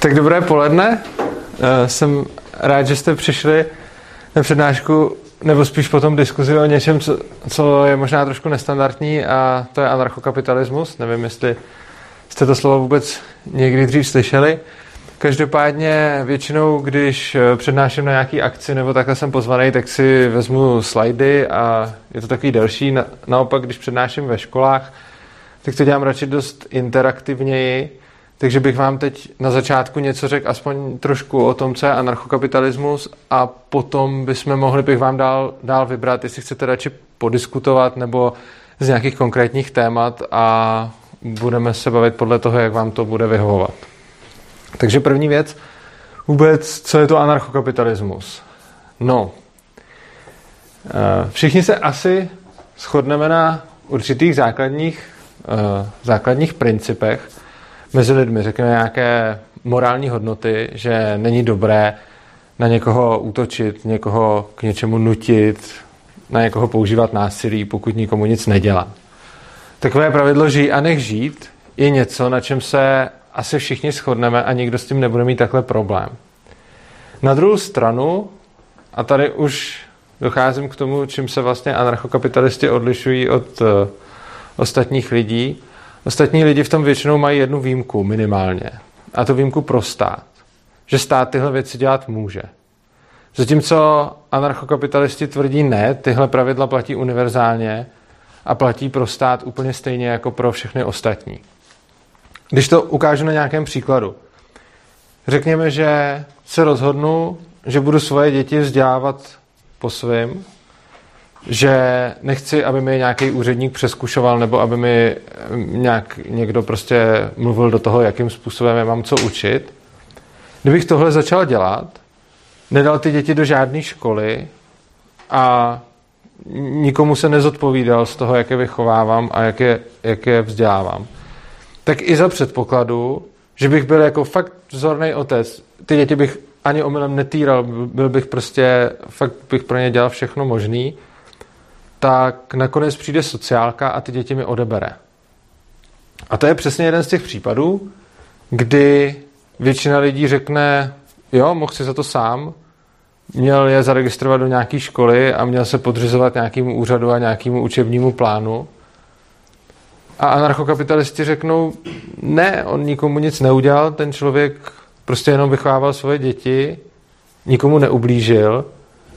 Tak dobré poledne. Eh, jsem rád, že jste přišli na přednášku, nebo spíš potom diskuzi o něčem, co, co je možná trošku nestandardní a to je anarchokapitalismus. Nevím, jestli jste to slovo vůbec někdy dřív slyšeli. Každopádně většinou, když eh, přednáším na nějaký akci nebo takhle jsem pozvaný, tak si vezmu slajdy a je to takový delší. Naopak, když přednáším ve školách, tak to dělám radši dost interaktivněji, takže bych vám teď na začátku něco řekl aspoň trošku o tom, co je anarchokapitalismus a potom bychom mohli bych vám dál, dál vybrat, jestli chcete radši podiskutovat nebo z nějakých konkrétních témat a budeme se bavit podle toho, jak vám to bude vyhovovat. Takže první věc, vůbec, co je to anarchokapitalismus? No, eh, všichni se asi shodneme na určitých základních, eh, základních principech, mezi lidmi, řekněme nějaké morální hodnoty, že není dobré na někoho útočit, někoho k něčemu nutit, na někoho používat násilí, pokud nikomu nic nedělá. Takové pravidlo žij a nech žít je něco, na čem se asi všichni shodneme a nikdo s tím nebude mít takhle problém. Na druhou stranu, a tady už docházím k tomu, čím se vlastně anarchokapitalisti odlišují od uh, ostatních lidí, Ostatní lidi v tom většinou mají jednu výjimku minimálně. A to výjimku pro stát. Že stát tyhle věci dělat může. Zatímco anarchokapitalisti tvrdí ne, tyhle pravidla platí univerzálně a platí pro stát úplně stejně jako pro všechny ostatní. Když to ukážu na nějakém příkladu. Řekněme, že se rozhodnu, že budu svoje děti vzdělávat po svém že nechci, aby mi nějaký úředník přeskušoval nebo aby mi nějak někdo prostě mluvil do toho, jakým způsobem je mám co učit. Kdybych tohle začal dělat, nedal ty děti do žádné školy a nikomu se nezodpovídal z toho, jak je vychovávám a jak je, jak je vzdělávám, tak i za předpokladu, že bych byl jako fakt vzorný otec, ty děti bych ani omylem netýral, byl bych prostě, fakt bych pro ně dělal všechno možný, tak nakonec přijde sociálka a ty děti mi odebere. A to je přesně jeden z těch případů, kdy většina lidí řekne, jo, mohl si za to sám, měl je zaregistrovat do nějaké školy a měl se podřizovat nějakému úřadu a nějakému učebnímu plánu. A anarchokapitalisti řeknou, ne, on nikomu nic neudělal, ten člověk prostě jenom vychovával svoje děti, nikomu neublížil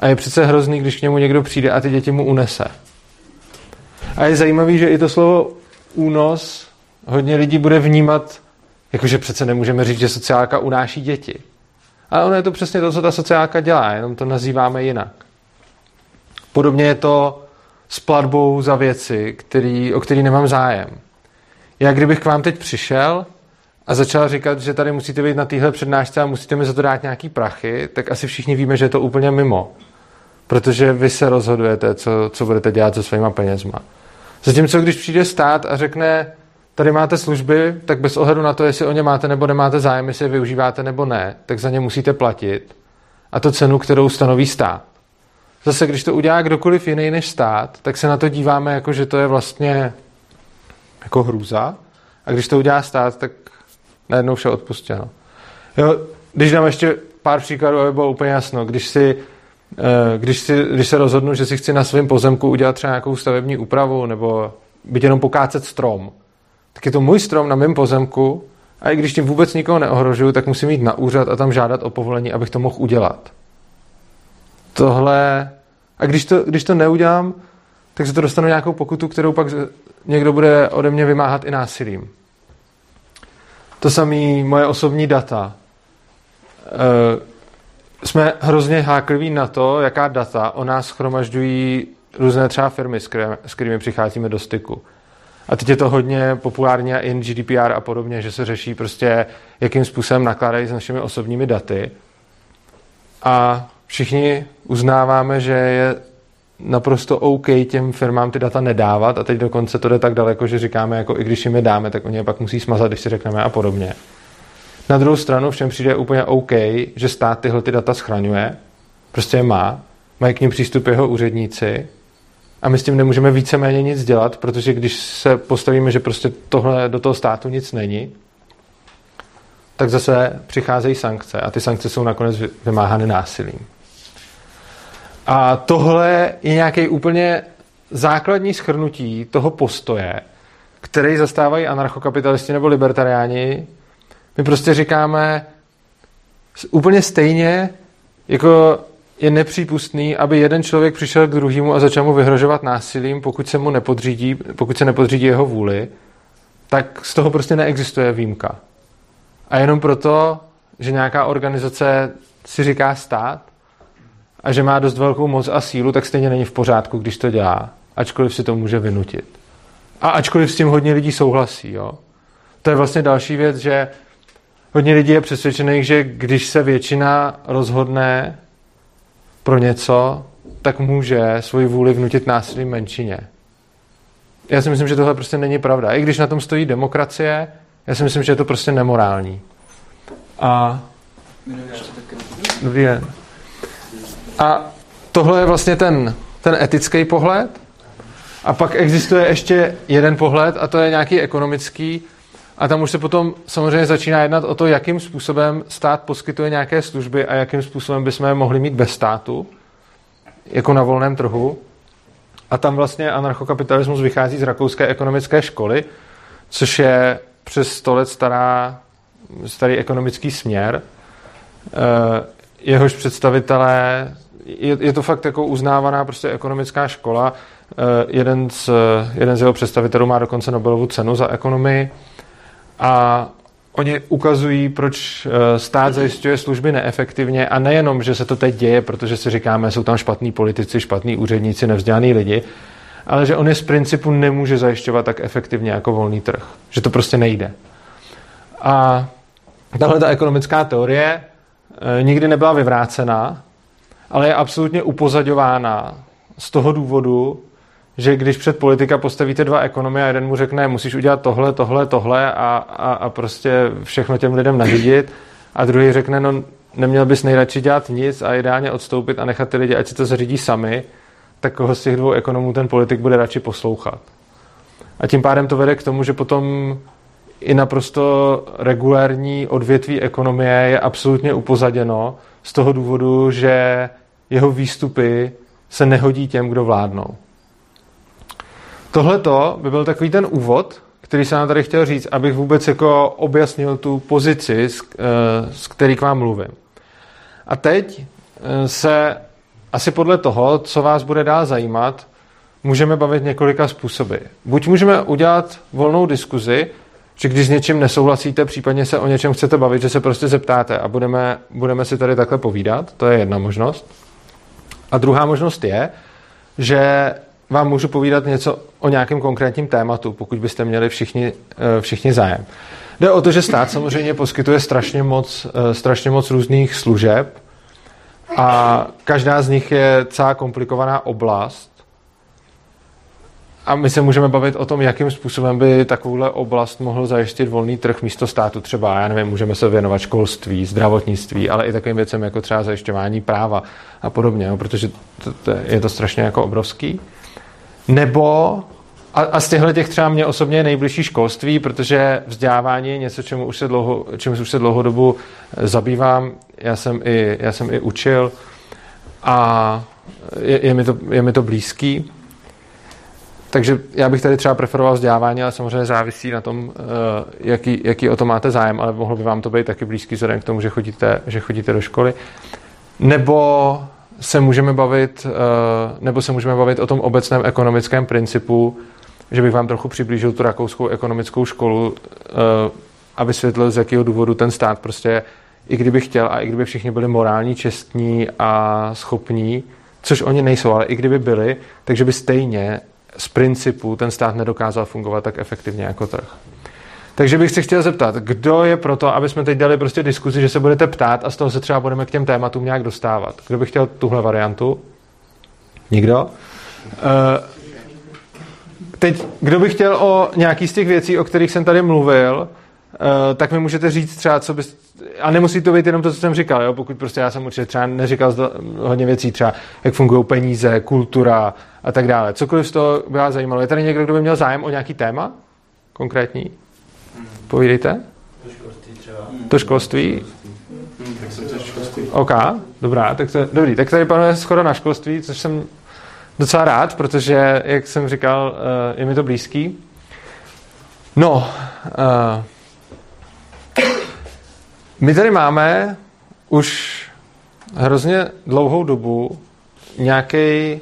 a je přece hrozný, když k němu někdo přijde a ty děti mu unese. A je zajímavý, že i to slovo únos hodně lidí bude vnímat, jakože přece nemůžeme říct, že sociálka unáší děti. Ale ono je to přesně to, co ta sociálka dělá, jenom to nazýváme jinak. Podobně je to s platbou za věci, který, o který nemám zájem. Já kdybych k vám teď přišel a začal říkat, že tady musíte být na téhle přednášce a musíte mi za to dát nějaký prachy, tak asi všichni víme, že je to úplně mimo. Protože vy se rozhodujete, co, co budete dělat se svýma penězma. Zatímco když přijde stát a řekne, tady máte služby, tak bez ohledu na to, jestli o ně máte nebo nemáte zájem, jestli je využíváte nebo ne, tak za ně musíte platit. A to cenu, kterou stanoví stát. Zase, když to udělá kdokoliv jiný než stát, tak se na to díváme jako, že to je vlastně jako hrůza. A když to udělá stát, tak najednou vše odpustěno. Jo, když dám ještě pár příkladů, aby bylo úplně jasno. Když si když, si, když se rozhodnu, že si chci na svém pozemku udělat třeba nějakou stavební úpravu nebo být jenom pokácet strom, tak je to můj strom na mém pozemku a i když tím vůbec nikoho neohrožuju, tak musím jít na úřad a tam žádat o povolení, abych to mohl udělat. Tohle... A když to, když to neudělám, tak se to dostanu nějakou pokutu, kterou pak někdo bude ode mě vymáhat i násilím. To samé moje osobní data. Eh, jsme hrozně hákliví na to, jaká data o nás schromažďují různé třeba firmy, s, kterými, s kterými přicházíme do styku. A teď je to hodně populární a in GDPR a podobně, že se řeší prostě, jakým způsobem nakládají s našimi osobními daty. A všichni uznáváme, že je naprosto OK těm firmám ty data nedávat a teď dokonce to jde tak daleko, že říkáme, jako i když jim je dáme, tak oni je pak musí smazat, když si řekneme a podobně. Na druhou stranu všem přijde úplně OK, že stát tyhle ty data schraňuje, prostě je má, mají k ním přístup jeho úředníci a my s tím nemůžeme víceméně nic dělat, protože když se postavíme, že prostě tohle do toho státu nic není, tak zase přicházejí sankce a ty sankce jsou nakonec vymáhány násilím. A tohle je nějaký úplně základní schrnutí toho postoje, který zastávají anarchokapitalisti nebo libertariáni. My prostě říkáme úplně stejně, jako je nepřípustný, aby jeden člověk přišel k druhému a začal mu vyhrožovat násilím, pokud se mu nepodřídí, pokud se nepodřídí jeho vůli, tak z toho prostě neexistuje výjimka. A jenom proto, že nějaká organizace si říká stát a že má dost velkou moc a sílu, tak stejně není v pořádku, když to dělá, ačkoliv si to může vynutit. A ačkoliv s tím hodně lidí souhlasí. Jo? To je vlastně další věc, že hodně lidí je přesvědčených, že když se většina rozhodne pro něco, tak může svoji vůli vnutit násilím menšině. Já si myslím, že tohle prostě není pravda. I když na tom stojí demokracie, já si myslím, že je to prostě nemorální. A... Dobrý den. A tohle je vlastně ten, ten etický pohled. A pak existuje ještě jeden pohled, a to je nějaký ekonomický. A tam už se potom samozřejmě začíná jednat o to, jakým způsobem stát poskytuje nějaké služby a jakým způsobem bychom je mohli mít bez státu, jako na volném trhu. A tam vlastně anarchokapitalismus vychází z rakouské ekonomické školy, což je přes 100 let stará, starý ekonomický směr. Eh, jehož představitelé, je, je to fakt jako uznávaná prostě ekonomická škola. Eh, jeden z, jeden z jeho představitelů má dokonce Nobelovu cenu za ekonomii. A oni ukazují, proč eh, stát zajišťuje služby neefektivně a nejenom, že se to teď děje, protože si říkáme, jsou tam špatní politici, špatní úředníci, nevzdělaní lidi, ale že on je z principu nemůže zajišťovat tak efektivně jako volný trh. Že to prostě nejde. A tahle ta ekonomická teorie e, nikdy nebyla vyvrácená, ale je absolutně upozaďována z toho důvodu, že když před politika postavíte dva ekonomy a jeden mu řekne, musíš udělat tohle, tohle, tohle a, a, a prostě všechno těm lidem nařídit a druhý řekne, no neměl bys nejradši dělat nic a ideálně odstoupit a nechat ty lidi, ať si to zařídí sami, tak koho z těch dvou ekonomů ten politik bude radši poslouchat. A tím pádem to vede k tomu, že potom i naprosto regulární odvětví ekonomie je absolutně upozaděno z toho důvodu, že jeho výstupy se nehodí těm, kdo vládnou. Tohle by byl takový ten úvod, který jsem tady chtěl říct, abych vůbec jako objasnil tu pozici, z, eh, z který k vám mluvím. A teď eh, se asi podle toho, co vás bude dál zajímat, můžeme bavit několika způsoby. Buď můžeme udělat volnou diskuzi, že když s něčím nesouhlasíte, případně se o něčem chcete bavit, že se prostě zeptáte a budeme, budeme si tady takhle povídat. To je jedna možnost. A druhá možnost je, že vám můžu povídat něco o nějakém konkrétním tématu, pokud byste měli všichni, eh, všichni zájem. Jde o to, že stát samozřejmě poskytuje strašně moc, eh, strašně moc různých služeb, a každá z nich je celá komplikovaná oblast. A my se můžeme bavit o tom, jakým způsobem by takovouhle oblast mohl zajistit volný trh místo státu. Třeba, já nevím, můžeme se věnovat školství, zdravotnictví, ale i takovým věcem jako třeba zajišťování práva a podobně, jo, protože to, to, je to strašně jako obrovský. Nebo a, a z těchto těch třeba mě osobně nejbližší školství, protože vzdělávání je něco, čemu už se, dlouho, čemu už se dlouhodobu zabývám. Já jsem i, já jsem i učil a je, je, mi to, je mi to blízký. Takže já bych tady třeba preferoval vzdělávání, ale samozřejmě závisí na tom, eh, jaký, jaký o to máte zájem, ale mohlo by vám to být taky blízký vzhledem k tomu, že chodíte, že chodíte do školy. Nebo se můžeme bavit, eh, nebo se můžeme bavit o tom obecném ekonomickém principu, že bych vám trochu přiblížil tu rakouskou ekonomickou školu eh, a vysvětlil, z jakého důvodu ten stát prostě, i kdyby chtěl a i kdyby všichni byli morální, čestní a schopní, což oni nejsou, ale i kdyby byli, takže by stejně z principu ten stát nedokázal fungovat tak efektivně jako trh. Takže bych se chtěl zeptat, kdo je proto, aby jsme teď dali prostě diskuzi, že se budete ptát a z toho se třeba budeme k těm tématům nějak dostávat. Kdo by chtěl tuhle variantu? Nikdo? Uh, teď, kdo by chtěl o nějaký z těch věcí, o kterých jsem tady mluvil, uh, tak mi můžete říct třeba, co bys... A nemusí to být jenom to, co jsem říkal, jo? pokud prostě já jsem určitě třeba neříkal hodně věcí, třeba jak fungují peníze, kultura a tak dále. Cokoliv z toho by vás zajímalo. Je tady někdo, kdo by měl zájem o nějaký téma konkrétní? Povídejte. To školství? Hmm, tak jsem školství. OK, dobrá, tak to, dobrý, tak tady panuje schoda na školství, což jsem docela rád, protože, jak jsem říkal, eh, je mi to blízký. No, uh, my tady máme už hrozně dlouhou dobu nějaký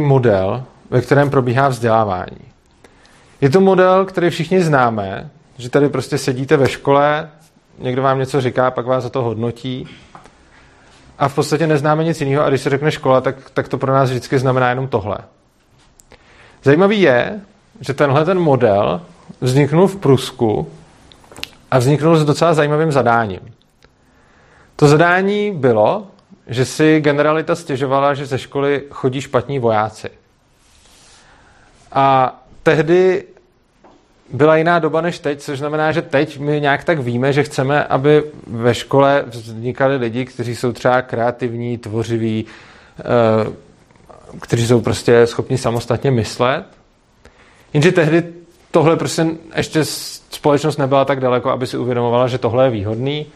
model, ve kterém probíhá vzdělávání. Je to model, který všichni známe, že tady prostě sedíte ve škole, někdo vám něco říká, pak vás za to hodnotí a v podstatě neznáme nic jiného a když se řekne škola, tak, tak to pro nás vždycky znamená jenom tohle. Zajímavý je, že tenhle ten model vzniknul v Prusku a vzniknul s docela zajímavým zadáním. To zadání bylo, že si generalita stěžovala, že ze školy chodí špatní vojáci. A tehdy byla jiná doba než teď, což znamená, že teď my nějak tak víme, že chceme, aby ve škole vznikali lidi, kteří jsou třeba kreativní, tvořiví, eh, kteří jsou prostě schopni samostatně myslet. Jenže tehdy tohle prostě ještě společnost nebyla tak daleko, aby si uvědomovala, že tohle je výhodný.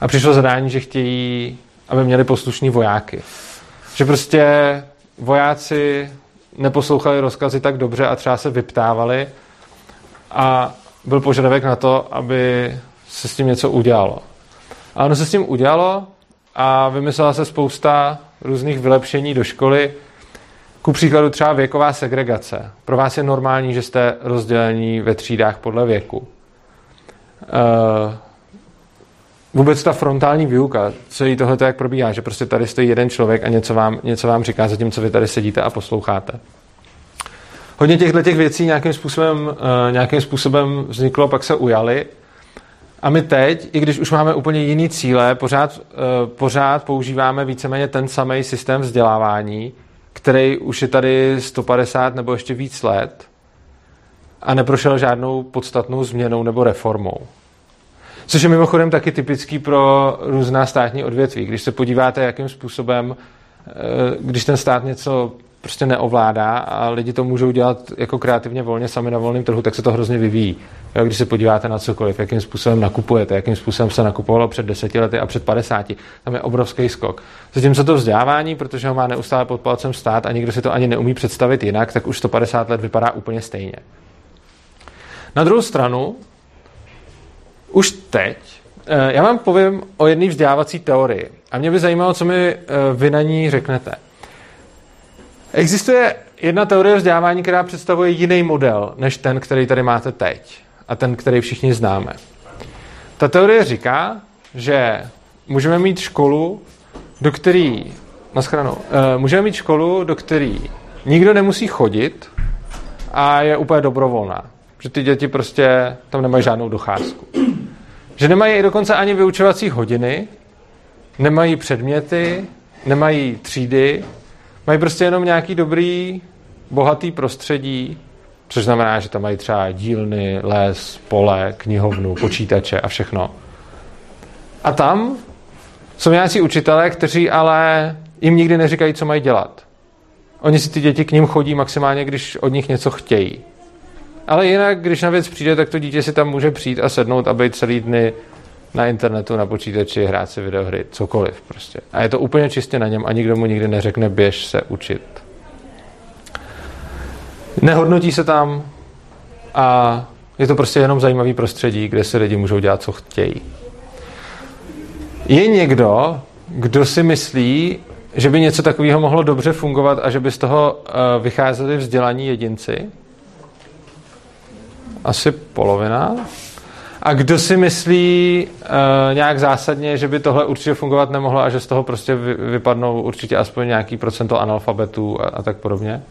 A přišlo zadání, že chtějí, aby měli poslušní vojáky. Že prostě vojáci neposlouchali rozkazy tak dobře a třeba se vyptávali a byl požadavek na to, aby se s tím něco udělalo. A ono se s tím udělalo a vymyslela se spousta různých vylepšení do školy, ku příkladu třeba věková segregace. Pro vás je normální, že jste rozdělení ve třídách podle věku. Uh, vůbec ta frontální výuka, celý tohle jak probíhá, že prostě tady stojí jeden člověk a něco vám, něco vám říká, zatímco vy tady sedíte a posloucháte. Hodně těchto těch věcí nějakým způsobem, uh, nějakým způsobem vzniklo, pak se ujali. A my teď, i když už máme úplně jiný cíle, pořád, uh, pořád používáme víceméně ten samý systém vzdělávání, který už je tady 150 nebo ještě víc let a neprošel žádnou podstatnou změnou nebo reformou. Což je mimochodem taky typický pro různá státní odvětví. Když se podíváte, jakým způsobem, eh, když ten stát něco prostě neovládá a lidi to můžou dělat jako kreativně volně sami na volném trhu, tak se to hrozně vyvíjí. Jo, když se podíváte na cokoliv, jakým způsobem nakupujete, jakým způsobem se nakupovalo před deseti lety a před 50, tam je obrovský skok. Zatímco to vzdělávání, protože ho má neustále pod palcem stát a nikdo si to ani neumí představit jinak, tak už 150 let vypadá úplně stejně. Na druhou stranu, už teď, eh, já vám povím o jedné vzdělávací teorii a mě by zajímalo, co mi eh, vy na ní řeknete. Existuje jedna teorie vzdělávání, která představuje jiný model, než ten, který tady máte teď a ten, který všichni známe. Ta teorie říká, že můžeme mít školu, do který, naschranou, uh, můžeme mít školu, do který nikdo nemusí chodit a je úplně dobrovolná. Že ty děti prostě tam nemají žádnou docházku. Že nemají dokonce ani vyučovací hodiny, nemají předměty, nemají třídy, mají prostě jenom nějaký dobrý, bohatý prostředí, což znamená, že tam mají třeba dílny, les, pole, knihovnu, počítače a všechno. A tam jsou nějací učitelé, kteří ale jim nikdy neříkají, co mají dělat. Oni si ty děti k ním chodí maximálně, když od nich něco chtějí. Ale jinak, když na věc přijde, tak to dítě si tam může přijít a sednout a být celý dny na internetu, na počítači, hrát si videohry, cokoliv prostě. A je to úplně čistě na něm a nikdo mu nikdy neřekne, běž se učit. Nehodnotí se tam a je to prostě jenom zajímavý prostředí, kde se lidi můžou dělat, co chtějí. Je někdo, kdo si myslí, že by něco takového mohlo dobře fungovat a že by z toho uh, vycházeli vzdělaní jedinci? Asi polovina. A kdo si myslí uh, nějak zásadně, že by tohle určitě fungovat nemohlo a že z toho prostě vy, vypadnou určitě aspoň nějaký procento analfabetů a, a tak podobně?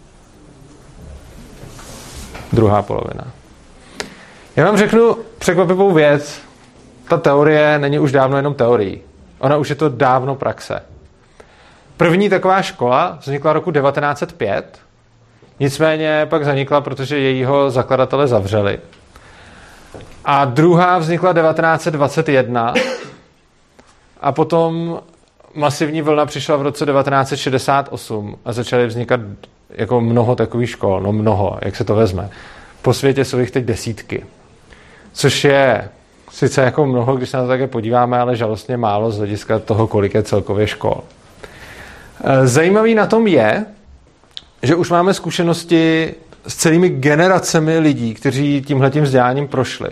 Druhá polovina. Já vám řeknu překvapivou věc. Ta teorie není už dávno jenom teorií. Ona už je to dávno praxe. První taková škola vznikla roku 1905, nicméně pak zanikla, protože jejího zakladatele zavřeli. A druhá vznikla 1921 a potom masivní vlna přišla v roce 1968 a začaly vznikat jako mnoho takových škol, no mnoho, jak se to vezme. Po světě jsou jich teď desítky. Což je sice jako mnoho, když se na to také podíváme, ale žalostně málo z hlediska toho, kolik je celkově škol. Eh, zajímavý na tom je, že už máme zkušenosti s celými generacemi lidí, kteří tímhletím vzděláním prošli.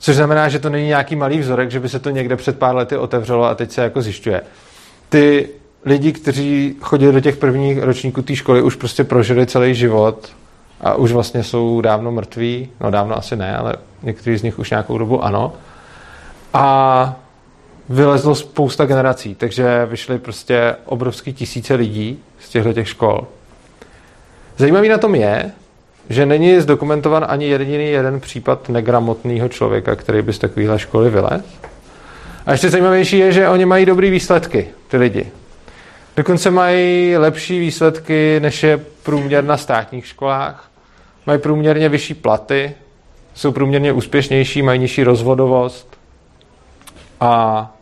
Což znamená, že to není nějaký malý vzorek, že by se to někde před pár lety otevřelo a teď se jako zjišťuje. Ty lidi, kteří chodí do těch prvních ročníků té školy, už prostě prožili celý život a už vlastně jsou dávno mrtví. No dávno asi ne, ale někteří z nich už nějakou dobu ano. A vylezlo spousta generací, takže vyšly prostě obrovský tisíce lidí z těchto těch škol. Zajímavý na tom je, že není zdokumentovan ani jediný jeden případ negramotného člověka, který by z takovéhle školy vylez. A ještě zajímavější je, že oni mají dobré výsledky, ty lidi. Dokonce mají lepší výsledky, než je průměr na státních školách. Mají průměrně vyšší platy, jsou průměrně úspěšnější, mají nižší rozvodovost a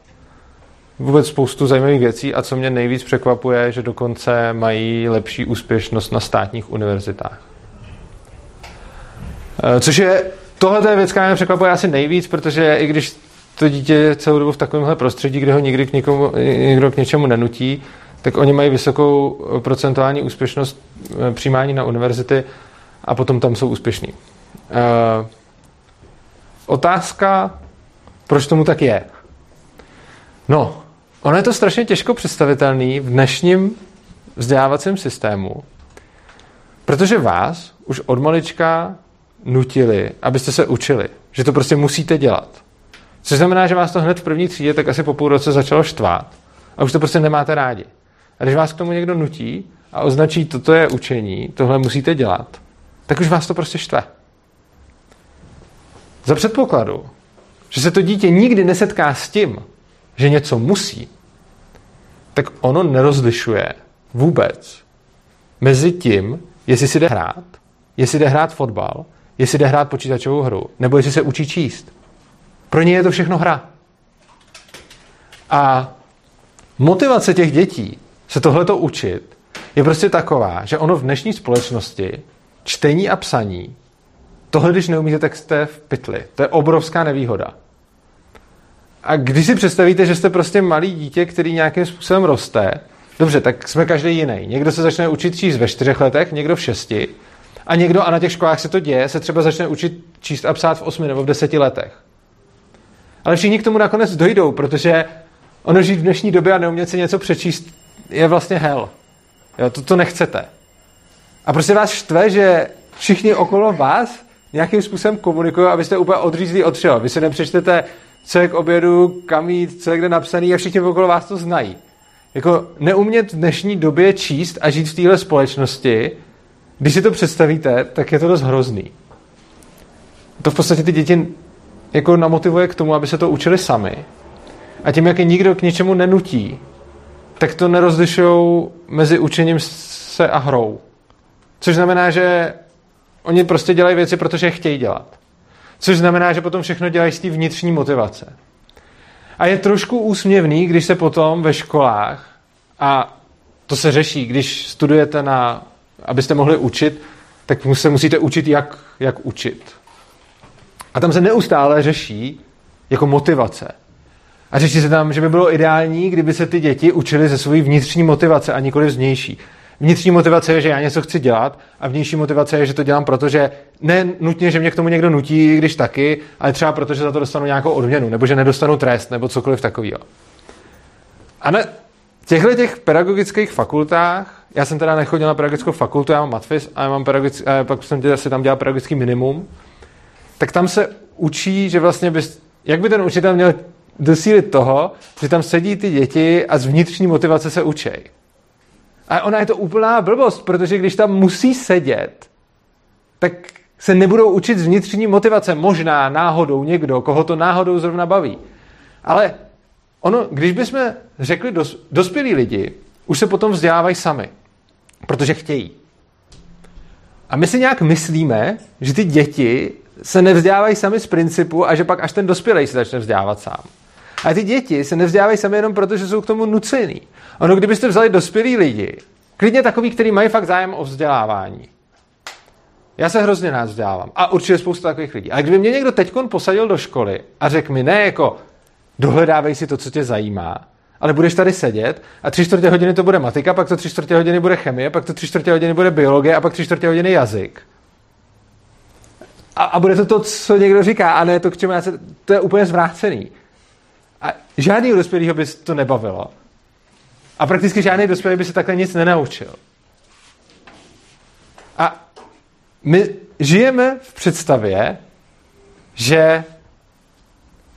vůbec spoustu zajímavých věcí a co mě nejvíc překvapuje, že dokonce mají lepší úspěšnost na státních univerzitách. Eh, což je, tohle je věc, která mě překvapuje asi nejvíc, protože i když to dítě je celou dobu v takovémhle prostředí, kde ho nikdy k někomu, někdo k něčemu nenutí, tak oni mají vysokou procentuální úspěšnost eh, přijímání na univerzity a potom tam jsou úspěšní. Otázka, proč tomu tak je? No, ono je to strašně těžko představitelný v dnešním vzdělávacím systému, protože vás už od malička nutili, abyste se učili. Že to prostě musíte dělat. Což znamená, že vás to hned v první třídě tak asi po půl roce začalo štvát a už to prostě nemáte rádi. A když vás k tomu někdo nutí a označí, toto je učení, tohle musíte dělat, tak už vás to prostě štve. Za předpokladu, že se to dítě nikdy nesetká s tím, že něco musí, tak ono nerozlišuje vůbec mezi tím, jestli si jde hrát, jestli jde hrát fotbal, jestli jde hrát počítačovou hru, nebo jestli se učí číst. Pro ně je to všechno hra. A motivace těch dětí se tohleto učit je prostě taková, že ono v dnešní společnosti čtení a psaní, tohle, když neumíte, tak jste v pytli. To je obrovská nevýhoda. A když si představíte, že jste prostě malý dítě, který nějakým způsobem roste, dobře, tak jsme každý jiný. Někdo se začne učit číst ve čtyřech letech, někdo v šesti, a někdo, a na těch školách se to děje, se třeba začne učit číst a psát v osmi nebo v deseti letech. Ale všichni k tomu nakonec dojdou, protože ono žít v dnešní době a neumět si něco přečíst je vlastně hell. Jo, to, to nechcete. A prostě vás štve, že všichni okolo vás nějakým způsobem komunikují, abyste úplně odřízli od všeho. Vy si nepřečtete, co je k obědu, kam jít, co je kde napsaný a všichni okolo vás to znají. Jako neumět v dnešní době číst a žít v téhle společnosti když si to představíte, tak je to dost hrozný. To v podstatě ty děti jako namotivuje k tomu, aby se to učili sami. A tím, jak je nikdo k něčemu nenutí, tak to nerozlišují mezi učením se a hrou. Což znamená, že oni prostě dělají věci, protože je chtějí dělat. Což znamená, že potom všechno dělají z té vnitřní motivace. A je trošku úsměvný, když se potom ve školách, a to se řeší, když studujete na abyste mohli učit, tak se musíte učit, jak, jak učit. A tam se neustále řeší jako motivace. A řeší se tam, že by bylo ideální, kdyby se ty děti učili ze své vnitřní motivace a nikoli vnější. Vnitřní motivace je, že já něco chci dělat a vnější motivace je, že to dělám proto, že ne nutně, že mě k tomu někdo nutí, když taky, ale třeba proto, že za to dostanu nějakou odměnu, nebo že nedostanu trest, nebo cokoliv takového. A na těchto těch pedagogických fakultách já jsem teda nechodil na pedagogickou fakultu, já mám matfis a já mám pedagogický, a pak jsem tě si tam dělal pedagogický minimum, tak tam se učí, že vlastně bys, jak by ten učitel měl dosílit toho, že tam sedí ty děti a z vnitřní motivace se učej. A ona je to úplná blbost, protože když tam musí sedět, tak se nebudou učit z vnitřní motivace. Možná náhodou někdo, koho to náhodou zrovna baví. Ale ono, když bychom řekli dos, dospělí lidi, už se potom vzdělávají sami, protože chtějí. A my si nějak myslíme, že ty děti se nevzdělávají sami z principu a že pak až ten dospělý se začne vzdělávat sám. A ty děti se nevzdělávají sami jenom proto, že jsou k tomu nucený. Ono, kdybyste vzali dospělí lidi, klidně takový, kteří mají fakt zájem o vzdělávání, já se hrozně rád vzdělávám. A určitě spoustu takových lidí. A kdyby mě někdo teď posadil do školy a řekl mi, ne jako dohledávej si to, co tě zajímá, ale budeš tady sedět a tři čtvrtě hodiny to bude matika, pak to tři čtvrtě hodiny bude chemie, pak to tři čtvrtě hodiny bude biologie a pak tři čtvrtě hodiny jazyk. A, a bude to to, co někdo říká, a ne to, k čemu já se... To je úplně zvrácený. A žádný dospělého by to nebavilo. A prakticky žádný dospělý by se takhle nic nenaučil. A my žijeme v představě, že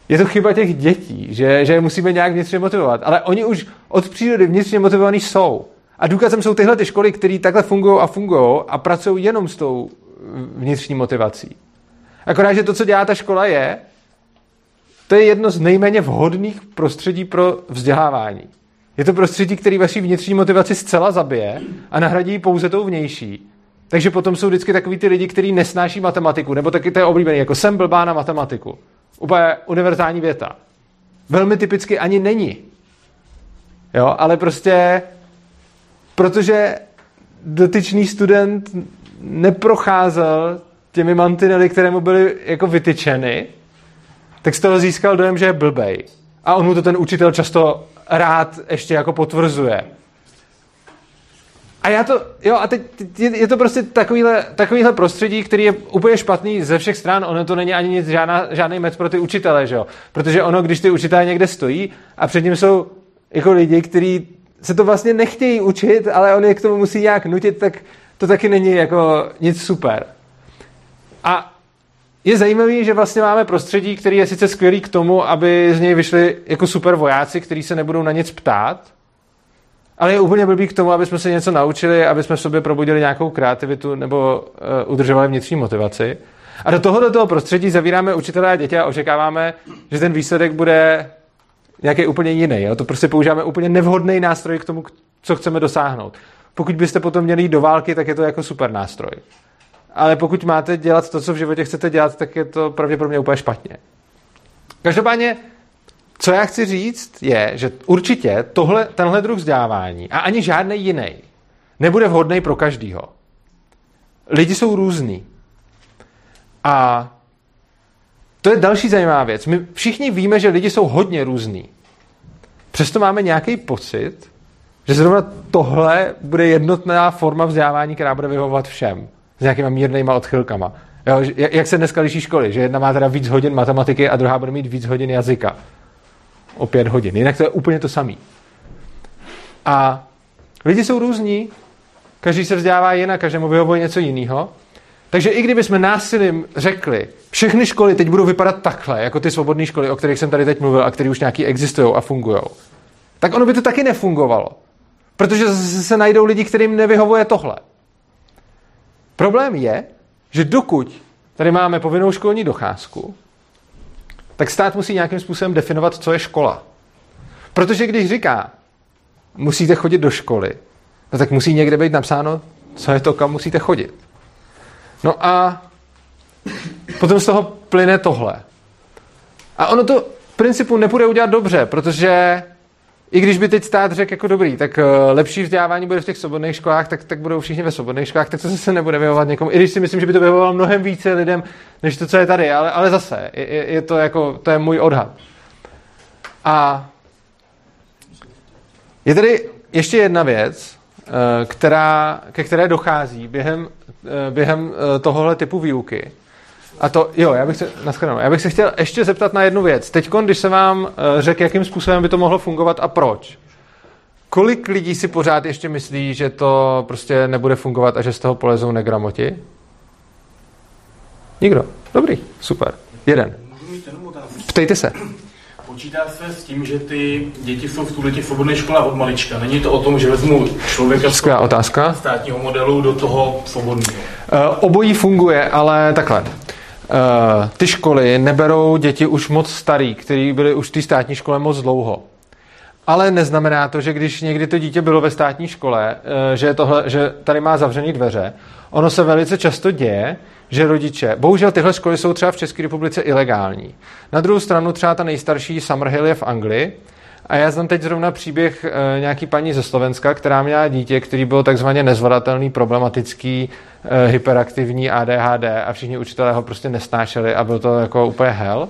je to chyba těch dětí, že, že musíme nějak vnitřně motivovat. Ale oni už od přírody vnitřně motivovaní jsou. A důkazem jsou tyhle ty školy, které takhle fungují a fungují a pracují jenom s tou vnitřní motivací. Akorát, že to, co dělá ta škola, je, to je jedno z nejméně vhodných prostředí pro vzdělávání. Je to prostředí, který vaši vnitřní motivaci zcela zabije a nahradí pouze tou vnější. Takže potom jsou vždycky takový ty lidi, kteří nesnáší matematiku, nebo taky to je oblíbený, jako jsem blbá na matematiku. Úplně univerzální věta. Velmi typicky ani není. Jo, ale prostě, protože dotyčný student neprocházel těmi mantinely, které mu byly jako vytyčeny, tak z toho získal dojem, že je blbej. A on mu to ten učitel často rád ještě jako potvrzuje. A já to, jo, a teď je, je to prostě takovýhle, takovýhle prostředí, který je úplně špatný ze všech stran, ono to není ani nic, žádná, žádný mec pro ty učitele, že jo. Protože ono, když ty učitelé někde stojí a před ním jsou jako lidi, kteří se to vlastně nechtějí učit, ale on je k tomu musí nějak nutit, tak to taky není jako nic super. A je zajímavé, že vlastně máme prostředí, který je sice skvělý k tomu, aby z něj vyšli jako super vojáci, kteří se nebudou na nic ptát, ale je úplně blbý k tomu, aby jsme se něco naučili, aby jsme v sobě probudili nějakou kreativitu nebo uh, udržovali vnitřní motivaci. A do toho do toho prostředí zavíráme učitelé a děti a očekáváme, že ten výsledek bude nějaký úplně jiný. Jo? To prostě používáme úplně nevhodný nástroj k tomu, co chceme dosáhnout. Pokud byste potom měli jít do války, tak je to jako super nástroj. Ale pokud máte dělat to, co v životě chcete dělat, tak je to pravděpodobně úplně špatně. Každopádně co já chci říct, je, že určitě tohle, tenhle druh vzdělávání a ani žádný jiný nebude vhodný pro každýho. Lidi jsou různí. A to je další zajímavá věc. My všichni víme, že lidi jsou hodně různí. Přesto máme nějaký pocit, že zrovna tohle bude jednotná forma vzdělávání, která bude vyhovovat všem. S nějakýma mírnýma odchylkama. Jo, jak se dneska liší školy, že jedna má teda víc hodin matematiky a druhá bude mít víc hodin jazyka o pět hodin. Jinak to je úplně to samý. A lidi jsou různí, každý se vzdělává jinak, každému vyhovuje něco jiného. Takže i kdyby jsme násilím řekli, všechny školy teď budou vypadat takhle, jako ty svobodné školy, o kterých jsem tady teď mluvil a které už nějaký existují a fungují, tak ono by to taky nefungovalo. Protože se najdou lidi, kterým nevyhovuje tohle. Problém je, že dokud tady máme povinnou školní docházku, tak stát musí nějakým způsobem definovat, co je škola. Protože když říká, musíte chodit do školy, no tak musí někde být napsáno, co je to, kam musíte chodit. No a potom z toho plyne tohle. A ono to v principu nepůjde udělat dobře, protože i když by teď stát řekl jako dobrý, tak uh, lepší vzdělávání bude v těch svobodných školách, tak, tak budou všichni ve svobodných školách, tak to zase nebude vyhovovat někomu. I když si myslím, že by to vyhovovalo mnohem více lidem, než to, co je tady, ale, ale zase, je, je to jako, to je můj odhad. A je tady ještě jedna věc, uh, která, ke které dochází během, uh, během tohohle typu výuky. A to, jo, já bych se, naschledanou, já bych se chtěl ještě zeptat na jednu věc. Teď, když se vám uh, řekl, jakým způsobem by to mohlo fungovat a proč, kolik lidí si pořád ještě myslí, že to prostě nebude fungovat a že z toho polezou negramoti? Nikdo. Dobrý, super. Jeden. Ptejte se. Počítá se s tím, že ty děti jsou v tuhle svobodné školách od malička. Není to o tom, že vezmu člověka z otázka. státního modelu do toho svobodného. Uh, obojí funguje, ale takhle. Uh, ty školy neberou děti už moc starý, který byli už v té státní škole moc dlouho. Ale neznamená to, že když někdy to dítě bylo ve státní škole, uh, že, tohle, že tady má zavřený dveře. Ono se velice často děje, že rodiče, bohužel tyhle školy jsou třeba v České republice ilegální. Na druhou stranu třeba ta nejstarší Summerhill je v Anglii A já znám teď zrovna příběh e, nějaký paní ze Slovenska, která měla dítě, který byl takzvaně nezvladatelný, problematický, e, hyperaktivní ADHD a všichni učitelé ho prostě nesnášeli a byl to jako úplně hell.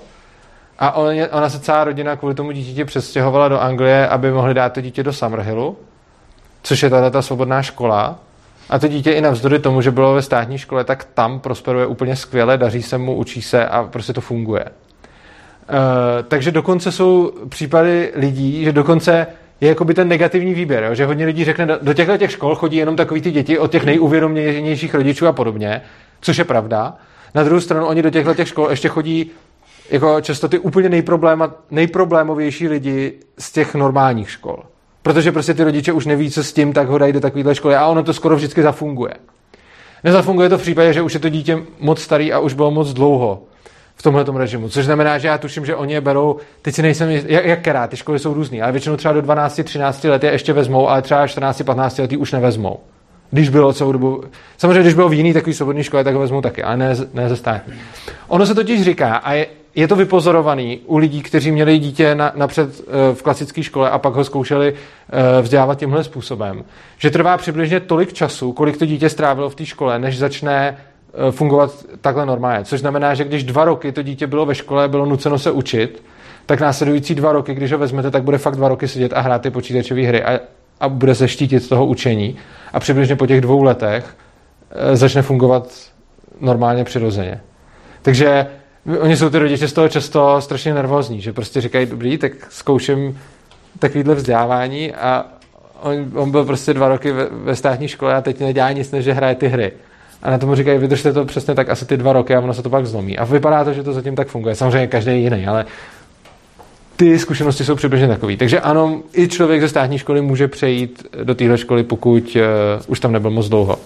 A on, ona se celá rodina kvůli tomu dítěti přestěhovala do Anglie, aby mohli dát to dítě do Summerhillu, což je tato ta svobodná škola. A to dítě i navzdory tomu, že bylo ve státní škole, tak tam prosperuje úplně skvěle, daří se mu, učí se a prostě to funguje. Uh, takže dokonce jsou případy lidí, že dokonce je jakoby ten negativní výběr, jo? že hodně lidí řekne, do těchto těch škol chodí jenom takový ty děti od těch nejuvědoměnějších rodičů a podobně, což je pravda. Na druhou stranu oni do těchto těch škol ještě chodí jako často ty úplně nejprobléma, nejproblémovější lidi z těch normálních škol. Protože prostě ty rodiče už neví, co s tím, tak ho dají do takovéhle školy a ono to skoro vždycky zafunguje. Nezafunguje to v případě, že už je to dítě moc starý a už bylo moc dlouho v tomhle režimu. Což znamená, že já tuším, že oni je berou, teď si nejsem, jak, jak kerá, ty školy jsou různý, ale většinou třeba do 12-13 let je ještě vezmou, ale třeba 14-15 let už nevezmou. Když bylo celou dobu, samozřejmě, když bylo v jiný takový svobodný škole, tak ho vezmou taky, ale ne, ne ze státní. Ono se totiž říká, a je, je to vypozorovaný u lidí, kteří měli dítě na, napřed eh, v klasické škole a pak ho zkoušeli eh, vzdělávat tímhle způsobem, že trvá přibližně tolik času, kolik to dítě strávilo v té škole, než začne fungovat takhle normálně. Což znamená, že když dva roky to dítě bylo ve škole, bylo nuceno se učit, tak následující dva roky, když ho vezmete, tak bude fakt dva roky sedět a hrát ty počítačové hry a, a bude se štítit z toho učení. A přibližně po těch dvou letech začne fungovat normálně přirozeně. Takže Oni jsou ty rodiče z toho často strašně nervózní, že prostě říkají, dobrý, tak zkouším takovýhle vzdělávání a on, on byl prostě dva roky ve, ve státní škole a teď nedělá nic, než hraje ty hry. A na tomu říkají, vydržte to přesně tak asi ty dva roky a ono se to pak zlomí. A vypadá to, že to zatím tak funguje. Samozřejmě každý je jiný, ale ty zkušenosti jsou přibližně takový. Takže ano, i člověk ze státní školy může přejít do téhle školy, pokud uh, už tam nebyl moc dlouho.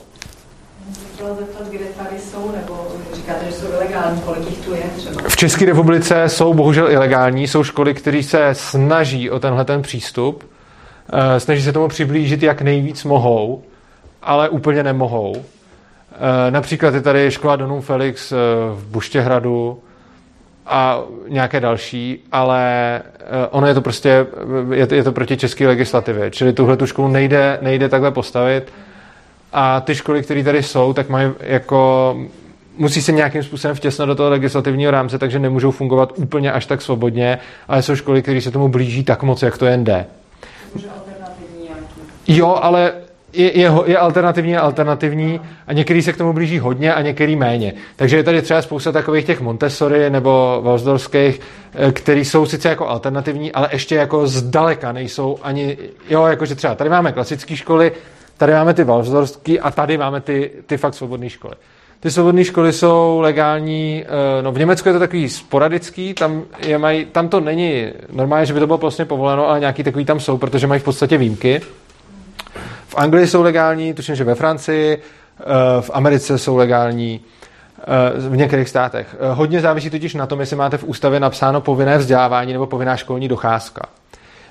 V České republice jsou bohužel ilegální, jsou školy, které se snaží o tenhle ten přístup, eh, snaží se tomu přiblížit, jak nejvíc mohou, ale úplně nemohou. Eh, například je tady škola Donum Felix eh, v Buštěhradu a nějaké další, ale ono je to prostě, je to proti české legislativě, čili tuhle tu školu nejde, nejde takhle postavit a ty školy, které tady jsou, tak mají jako musí se nějakým způsobem vtěsnat do toho legislativního rámce, takže nemůžou fungovat úplně až tak svobodně, ale jsou školy, které se tomu blíží tak moc, jak to jen jde. Jo, ale je, je, je alternativní a alternativní a některý se k tomu blíží hodně a některý méně. Takže je tady třeba spousta takových těch Montessori nebo Valsdorských, eh, který jsou sice jako alternativní, ale ještě jako zdaleka nejsou ani, jo, jakože třeba tady máme klasické školy, tady máme ty Valsdorské a tady máme ty, ty fakt svobodné školy. Ty svobodné školy jsou legální, eh, no v Německu je to takový sporadický, tam, je maj, tam to není normálně, že by to bylo vlastně povoleno, ale nějaký takový tam jsou, protože mají v podstatě výjimky. V Anglii jsou legální, tuším, že ve Francii, eh, v Americe jsou legální, eh, v některých státech. Hodně závisí totiž na tom, jestli máte v ústavě napsáno povinné vzdělávání nebo povinná školní docházka.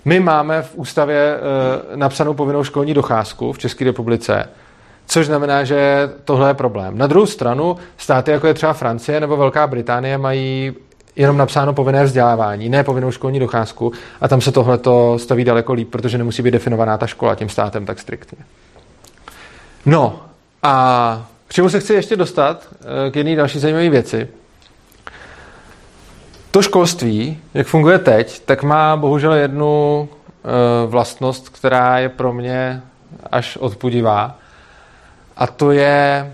My máme v ústavě napsanou povinnou školní docházku v České republice, Což znamená, že tohle je problém. Na druhou stranu, státy jako je třeba Francie nebo Velká Británie mají jenom napsáno povinné vzdělávání, ne povinnou školní docházku a tam se tohle staví daleko líp, protože nemusí být definovaná ta škola tím státem tak striktně. No a k čemu se chci ještě dostat, eh, k jedné další zajímavé věci. To školství, jak funguje teď, tak má bohužel jednu eh, vlastnost, která je pro mě až odpudivá. A to je,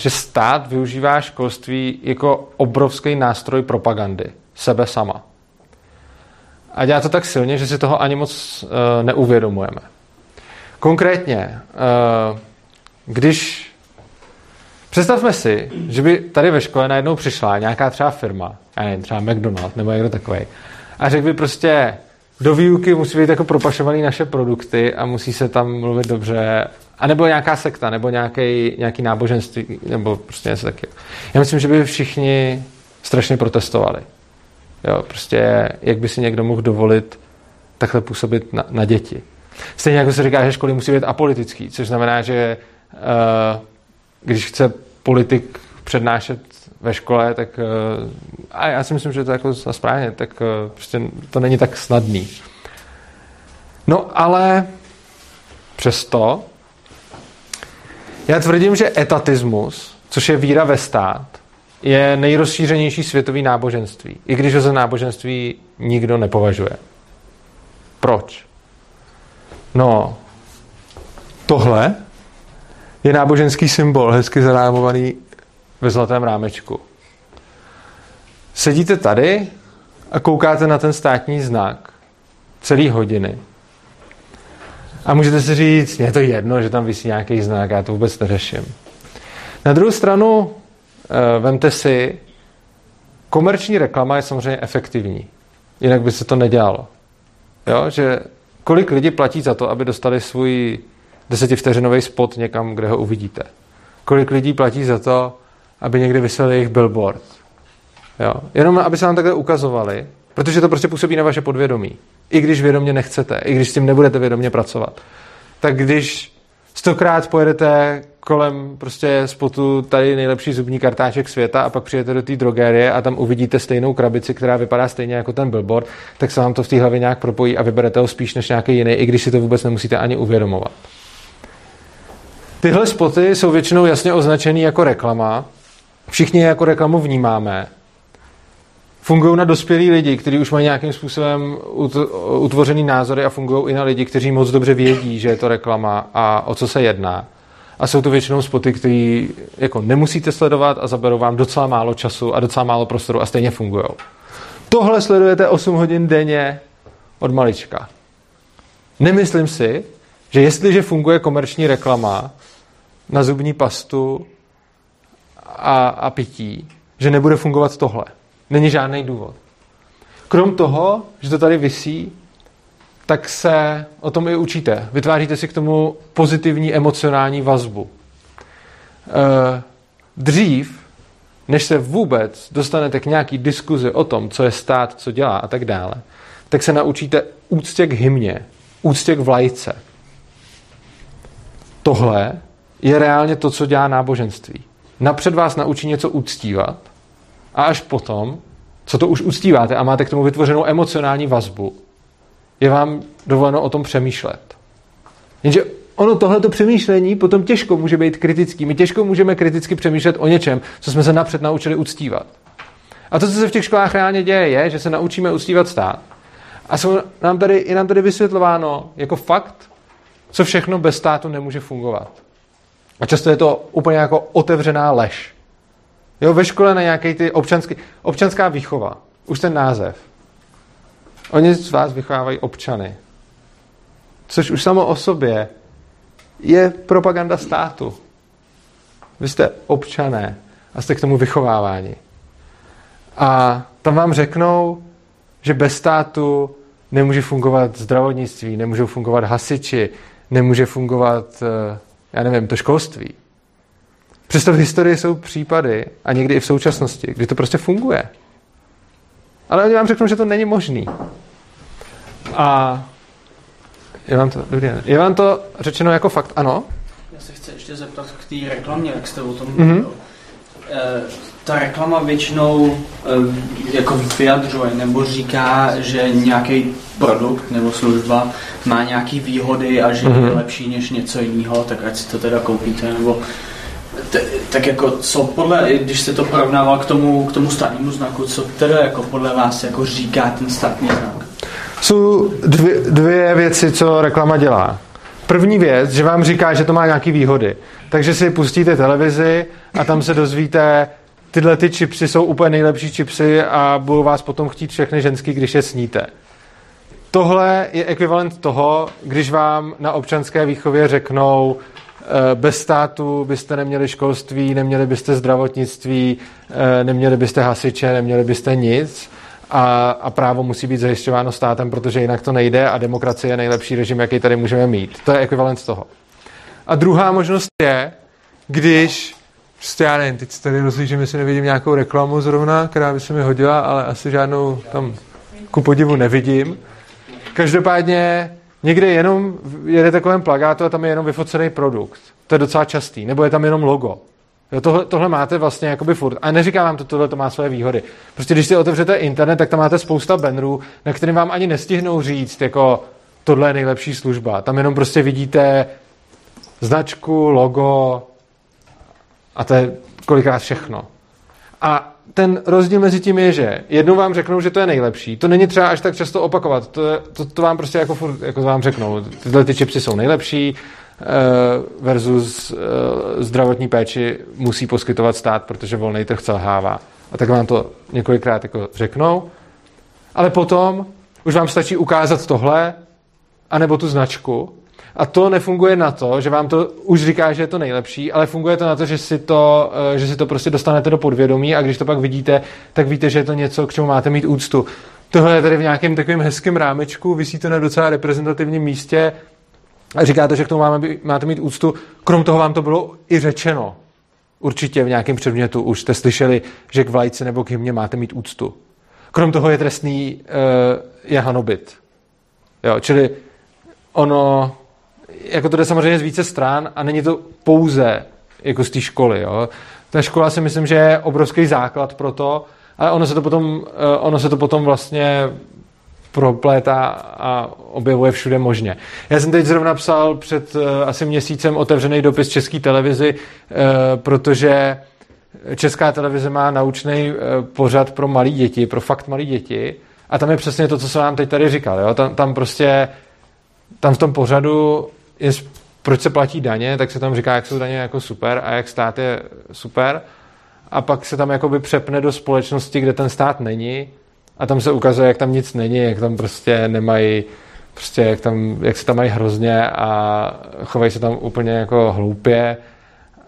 že stát využívá školství jako obrovský nástroj propagandy sebe sama. A dělá to tak silně, že si toho ani moc uh, neuvědomujeme. Konkrétně, uh, když Představme si, že by tady ve škole najednou přišla nějaká třeba firma, já nevím, třeba McDonald nebo někdo takový, a řekl by prostě, do výuky musí být jako propašovaný naše produkty a musí se tam mluvit dobře a nebo nějaká sekta, nebo nějaký, nějaký náboženství, nebo prostě něco taky. Já myslím, že by všichni strašně protestovali. Jo, prostě jak by si někdo mohl dovolit takhle působit na, na děti. Stejně jako se říká, že školy musí být apolitický, což znamená, že uh, když chce politik přednášet ve škole, tak uh, a já si myslím, že to je jako správně, tak uh, prostě to není tak snadný. No ale přesto já tvrdím, že etatismus, což je víra ve stát, je nejrozšířenější světový náboženství, i když ho za náboženství nikdo nepovažuje. Proč? No, tohle je náboženský symbol, hezky zarámovaný ve zlatém rámečku. Sedíte tady a koukáte na ten státní znak celý hodiny. A můžete si říct, je to jedno, že tam vysí nějaký znak, já to vůbec neřeším. Na druhou stranu, eh, vemte si, komerční reklama je samozřejmě efektivní. Jinak by se to nedělalo. Jo? Že kolik lidí platí za to, aby dostali svůj desetivteřinový spot někam, kde ho uvidíte. Kolik lidí platí za to, aby někdy vysel jejich billboard. Jo? Jenom aby se vám takhle ukazovali, protože to prostě působí na vaše podvědomí. I když vědomě nechcete, i když s tím nebudete vědomě pracovat. Tak když stokrát pojedete kolem prostě spotu tady nejlepší zubní kartáček světa a pak přijete do té drogérie a tam uvidíte stejnou krabici, která vypadá stejně jako ten billboard, tak se vám to v té hlavě nějak propojí a vyberete ho spíš než nějaký jiný, i když si to vůbec nemusíte ani uvědomovat. Tyhle spoty jsou většinou jasně označený jako reklama. Všichni je jako reklamu vnímáme. Fungují na dospělí lidi, kteří už mají nějakým způsobem utvořený názory a fungují i na lidi, kteří moc dobře vědí, že je to reklama a o co se jedná. A jsou to většinou spoty, které jako nemusíte sledovat a zaberou vám docela málo času a docela málo prostoru a stejně fungují. Tohle sledujete 8 hodin denně od malička. Nemyslím si, že jestliže funguje komerční reklama na zubní pastu a, a pití, že nebude fungovat tohle. Není žádný důvod. Krom toho, že to tady visí, tak se o tom i učíte. Vytváříte si k tomu pozitivní emocionální vazbu. E, dřív, než se vůbec dostanete k nějaký diskuzi o tom, co je stát, co dělá a tak dále, tak se naučíte úctě k hymně, úctě k vlajce. Tohle je reálně to, co dělá náboženství. Napřed vás naučí něco uctívat a až potom, co to už uctíváte a máte k tomu vytvořenou emocionální vazbu, je vám dovoleno o tom přemýšlet. Jenže ono tohleto přemýšlení potom těžko může být kritický. My těžko můžeme kriticky přemýšlet o něčem, co jsme se napřed naučili uctívat. A to, co se v těch školách reálně děje, je, že se naučíme uctívat stát. A jsou nám tady, je nám tady vysvětlováno jako fakt, co všechno bez státu nemůže fungovat. A často je to úplně jako otevřená lež. Jo, ve škole na nějaký ty občanský, občanská výchova, už ten název. Oni z vás vychovávají občany. Což už samo o sobě je propaganda státu. Vy jste občané a jste k tomu vychováváni. A tam vám řeknou, že bez státu nemůže fungovat zdravotnictví, nemůžou fungovat hasiči, nemůže fungovat, eh, já nevím, to školství. Přesto v historii jsou případy, a někdy i v současnosti, kdy to prostě funguje. Ale oni vám řeknou, že to není možný. A je vám to, dobrý je vám to řečeno jako fakt ano? Já se chci ještě zeptat k té reklamě, jak jste o tom mhm. mluvil. Mm-hmm. E, ta reklama většinou e, jako vyjadřuje nebo říká, že nějaký produkt nebo služba má nějaký výhody a že mm-hmm. je mhm. lepší než něco jiného, tak ať si to teda koupíte, nebo t- tak jako co podle, když se to porovnával k tomu, k tomu státnímu znaku, co teda jako podle vás jako říká ten státní znak? Jsou dvě, dvě věci, co reklama dělá. První věc, že vám říká, že to má nějaké výhody. Takže si pustíte televizi a tam se dozvíte, tyhle ty čipsy jsou úplně nejlepší čipsy a budou vás potom chtít všechny ženský, když je sníte. Tohle je ekvivalent toho, když vám na občanské výchově řeknou, bez státu byste neměli školství, neměli byste zdravotnictví, eh, neměli byste hasiče, neměli byste nic a, a právo musí být zajišťováno státem, protože jinak to nejde a demokracie je nejlepší režim, jaký tady můžeme mít. To je ekvivalent toho. A druhá možnost je, když Prostě já nevím, teď tady rozlížím, jestli nevidím nějakou reklamu zrovna, která by se mi hodila, ale asi žádnou tam ku podivu nevidím. Každopádně Někde jenom jede takovém plagátu a tam je jenom vyfocený produkt. To je docela častý. Nebo je tam jenom logo. Jo, tohle, tohle máte vlastně jakoby furt. A neříkám vám to, tohle to má své výhody. Prostě když si otevřete internet, tak tam máte spousta bannerů, na kterým vám ani nestihnou říct, jako tohle je nejlepší služba. Tam jenom prostě vidíte značku, logo a to je kolikrát všechno. A ten rozdíl mezi tím je, že jednou vám řeknou, že to je nejlepší. To není třeba až tak často opakovat. To, je, to, to vám prostě jako, furt, jako vám řeknou. Tyhle ty čipsy jsou nejlepší eh, versus eh, zdravotní péči musí poskytovat stát, protože volný trh selhává. A tak vám to několikrát jako řeknou. Ale potom už vám stačí ukázat tohle, anebo tu značku a to nefunguje na to, že vám to už říká, že je to nejlepší, ale funguje to na to, že si to, eh, že si to prostě dostanete do podvědomí a když to pak vidíte, tak víte, že je to něco, k čemu máte mít úctu. Tohle je tady v nějakém takovém hezkém rámečku, vysí to na docela reprezentativním místě a říkáte, že k tomu máme, máte mít úctu. Krom toho vám to bylo i řečeno. Určitě v nějakém předmětu už jste slyšeli, že k vlajce nebo k hymně máte mít úctu. Krom toho je trestný uh, je hanobit. Jo, čili ono jako to jde samozřejmě z více stran a není to pouze jako z té školy. Jo. Ta škola si myslím, že je obrovský základ pro to, ale ono se to potom, eh, ono se to potom vlastně proplétá a objevuje všude možně. Já jsem teď zrovna psal před eh, asi měsícem otevřený dopis České televizi, eh, protože Česká televize má naučný pořad pro malé děti, pro fakt malé děti a tam je přesně to, co jsem vám teď tady říkal. Jo? Tam, tam prostě tam v tom pořadu je, proč se platí daně, tak se tam říká, jak jsou daně jako super a jak stát je super. A pak se tam jakoby přepne do společnosti, kde ten stát není a tam se ukazuje, jak tam nic není, jak tam prostě nemají, prostě jak, tam, jak se tam mají hrozně a chovají se tam úplně jako hloupě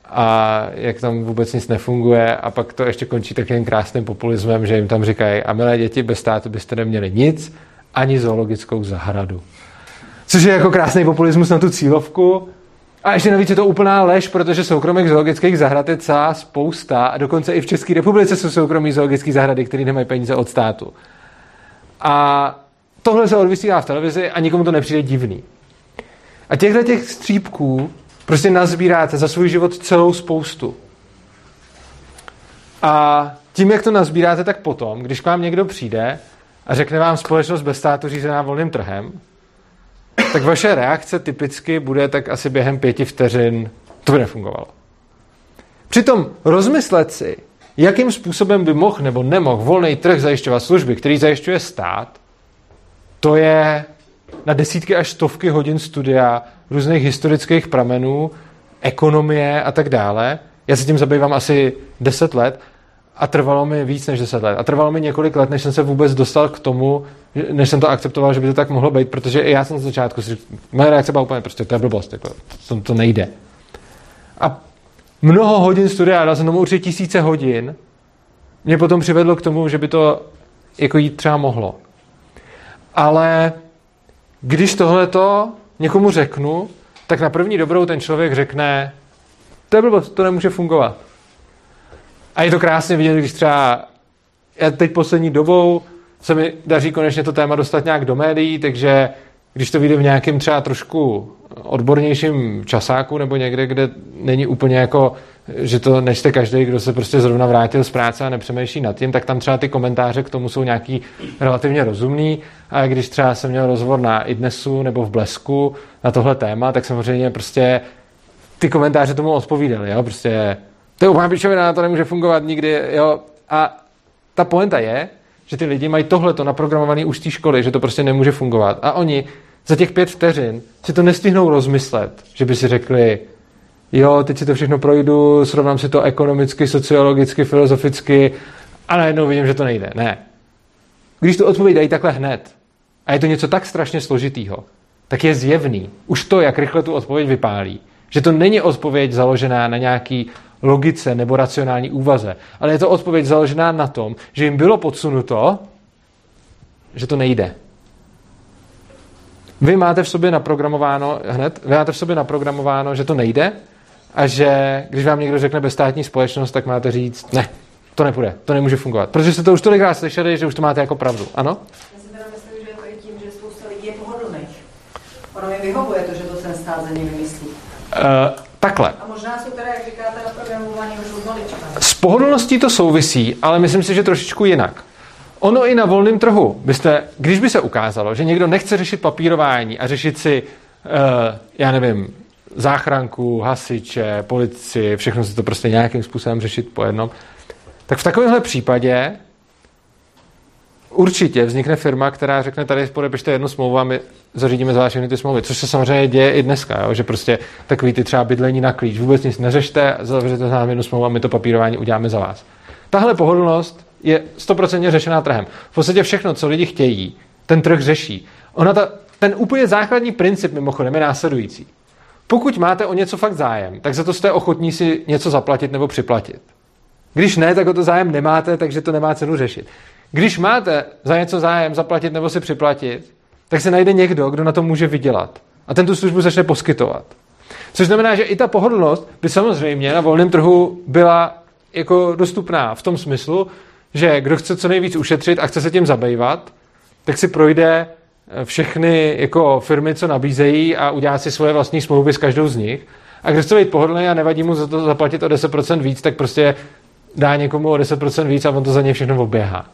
a jak tam vůbec nic nefunguje a pak to ještě končí takovým krásným populismem, že jim tam říkají a milé děti, bez státu byste neměli nic, ani zoologickou zahradu. Což je jako krásný populismus na tu cílovku. A ještě navíc je to úplná lež, protože soukromých zoologických zahrad je celá spousta. A dokonce i v České republice jsou soukromí zoologické zahrady, které nemají peníze od státu. A tohle se odvysílá v televizi a nikomu to nepřijde divný. A těchto těch střípků prostě nazbíráte za svůj život celou spoustu. A tím, jak to nazbíráte, tak potom, když k vám někdo přijde a řekne vám společnost bez státu řízená volným trhem, tak vaše reakce typicky bude tak asi během pěti vteřin, to by nefungovalo. Přitom rozmyslet si, jakým způsobem by mohl nebo nemohl volný trh zajišťovat služby, který zajišťuje stát, to je na desítky až stovky hodin studia různých historických pramenů, ekonomie a tak dále. Já se tím zabývám asi 10 let a trvalo mi víc než 10 let. A trvalo mi několik let, než jsem se vůbec dostal k tomu, než jsem to akceptoval, že by to tak mohlo být, protože i já jsem z začátku si moje reakce byla úplně prostě, to je blbost, jako, to, to nejde. A mnoho hodin studia, dal jsem tomu určitě tisíce hodin, mě potom přivedlo k tomu, že by to jako jít třeba mohlo. Ale když tohleto někomu řeknu, tak na první dobrou ten člověk řekne, to je blbost, to nemůže fungovat. A je to krásně vidět, když třeba já teď poslední dobou se mi daří konečně to téma dostat nějak do médií, takže když to vyjde v nějakém třeba trošku odbornějším časáku nebo někde, kde není úplně jako, že to nečte každý, kdo se prostě zrovna vrátil z práce a nepřemýšlí nad tím, tak tam třeba ty komentáře k tomu jsou nějaký relativně rozumný. A když třeba jsem měl rozhovor na Idnesu nebo v Blesku na tohle téma, tak samozřejmě prostě ty komentáře tomu odpovídaly. Jo? Prostě to je úplná pičovina, to nemůže fungovat nikdy. Jo? A ta poenta je, že ty lidi mají tohleto naprogramované už z té školy, že to prostě nemůže fungovat. A oni za těch pět vteřin si to nestihnou rozmyslet, že by si řekli, jo, teď si to všechno projdu, srovnám si to ekonomicky, sociologicky, filozoficky a najednou vidím, že to nejde. Ne. Když tu odpověď dají takhle hned a je to něco tak strašně složitýho, tak je zjevný, už to, jak rychle tu odpověď vypálí, že to není odpověď založená na nějaký logice nebo racionální úvaze, ale je to odpověď založená na tom, že jim bylo podsunuto, že to nejde. Vy máte v sobě naprogramováno, hned, vy máte v sobě naprogramováno, že to nejde a že když vám někdo řekne bezstátní společnost, tak máte říct, ne, to nepůjde, to nemůže fungovat. Protože jste to už tolikrát slyšeli, že už to máte jako pravdu. Ano? Já si teda myslím, že je to i tím, že spousta lidí je pohodlných. Ono mi vyhovuje to, že to ten stát za nimi myslí. Uh, Takhle. A možná jsou teda, jak říkáte, naprogramovaný už od malička. S pohodlností to souvisí, ale myslím si, že trošičku jinak. Ono i na volném trhu, byste, když by se ukázalo, že někdo nechce řešit papírování a řešit si, uh, já nevím, záchranku, hasiče, policii, všechno si to prostě nějakým způsobem řešit po jednom, tak v takovémhle případě určitě vznikne firma, která řekne, tady podepište jednu smlouvu a my zařídíme za ty smlouvy, což se samozřejmě děje i dneska, jo? že prostě takový ty třeba bydlení na klíč, vůbec nic neřešte, zavřete za námi jednu smlouvu a my to papírování uděláme za vás. Tahle pohodlnost je stoprocentně řešená trhem. V podstatě všechno, co lidi chtějí, ten trh řeší. Ona ta, ten úplně základní princip mimochodem je následující. Pokud máte o něco fakt zájem, tak za to jste ochotní si něco zaplatit nebo připlatit. Když ne, tak o to zájem nemáte, takže to nemá cenu řešit. Když máte za něco zájem zaplatit nebo si připlatit, tak se najde někdo, kdo na to může vydělat. A ten tu službu začne poskytovat. Což znamená, že i ta pohodlnost by samozřejmě na volném trhu byla jako dostupná v tom smyslu, že kdo chce co nejvíc ušetřit a chce se tím zabývat, tak si projde všechny jako firmy, co nabízejí a udělá si svoje vlastní smlouvy s každou z nich. A kdo chce být pohodlný a nevadí mu za to zaplatit o 10% víc, tak prostě dá někomu o 10% víc a on to za ně všechno oběhá.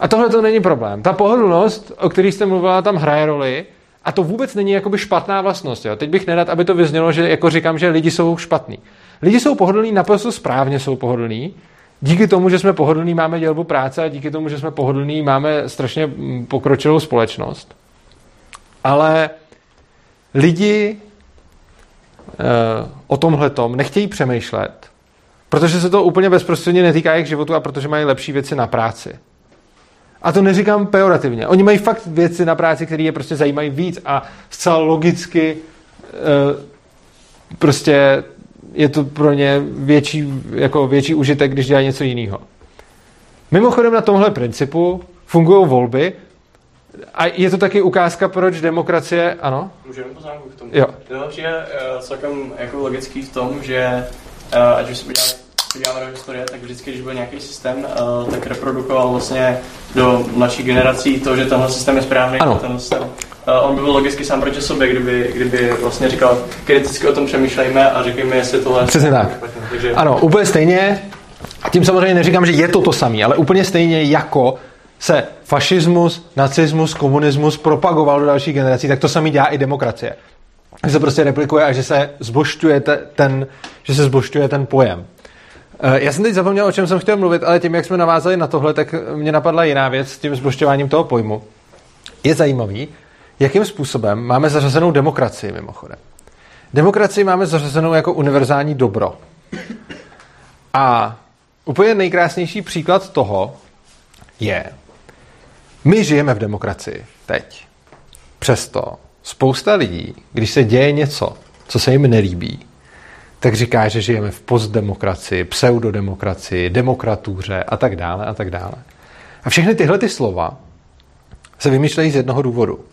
A tohle to není problém. Ta pohodlnost, o které jste mluvila, tam hraje roli a to vůbec není jakoby špatná vlastnost. Jo. Teď bych nedat, aby to vyznělo, že jako říkám, že lidi jsou špatní. Lidi jsou pohodlní, naprosto správně jsou pohodlní. Díky tomu, že jsme pohodlní, máme dělbu práce a díky tomu, že jsme pohodlní, máme strašně mm, pokročilou společnost. Ale lidi e, o tomhle nechtějí přemýšlet, protože se to úplně bezprostředně netýká jejich životu a protože mají lepší věci na práci. A to neříkám pejorativně. Oni mají fakt věci na práci, které je prostě zajímají víc a zcela logicky e, prostě je to pro ně větší, jako větší užitek, když dělají něco jiného. Mimochodem na tomhle principu fungují volby a je to taky ukázka, proč demokracie, ano? Můžeme poznámku k tomu? Jo. To je uh, celkem jako logický v tom, že ať už se podíváme do historie, tak vždycky, když byl nějaký systém, uh, tak reprodukoval vlastně do mladších generací to, že tenhle systém je správný, ano. tenhle systém on by byl logicky sám proti sobě, kdyby, kdyby vlastně říkal, kriticky o tom přemýšlejme a řekněme, jestli tohle... Přesně tak. Takže... Ano, úplně stejně. A tím samozřejmě neříkám, že je to to samé, ale úplně stejně jako se fašismus, nacismus, komunismus propagoval do dalších generací, tak to samý dělá i demokracie. Že se prostě replikuje a že se zbošťuje ten, že se zbošťuje ten pojem. Eh, já jsem teď zapomněl, o čem jsem chtěl mluvit, ale tím, jak jsme navázali na tohle, tak mě napadla jiná věc s tím zbošťováním toho pojmu. Je zajímavý, jakým způsobem máme zařazenou demokracii mimochodem. Demokracii máme zařazenou jako univerzální dobro. A úplně nejkrásnější příklad toho je, my žijeme v demokracii teď. Přesto spousta lidí, když se děje něco, co se jim nelíbí, tak říká, že žijeme v postdemokracii, pseudodemokracii, demokratuře a tak dále a tak dále. A všechny tyhle ty slova se vymýšlejí z jednoho důvodu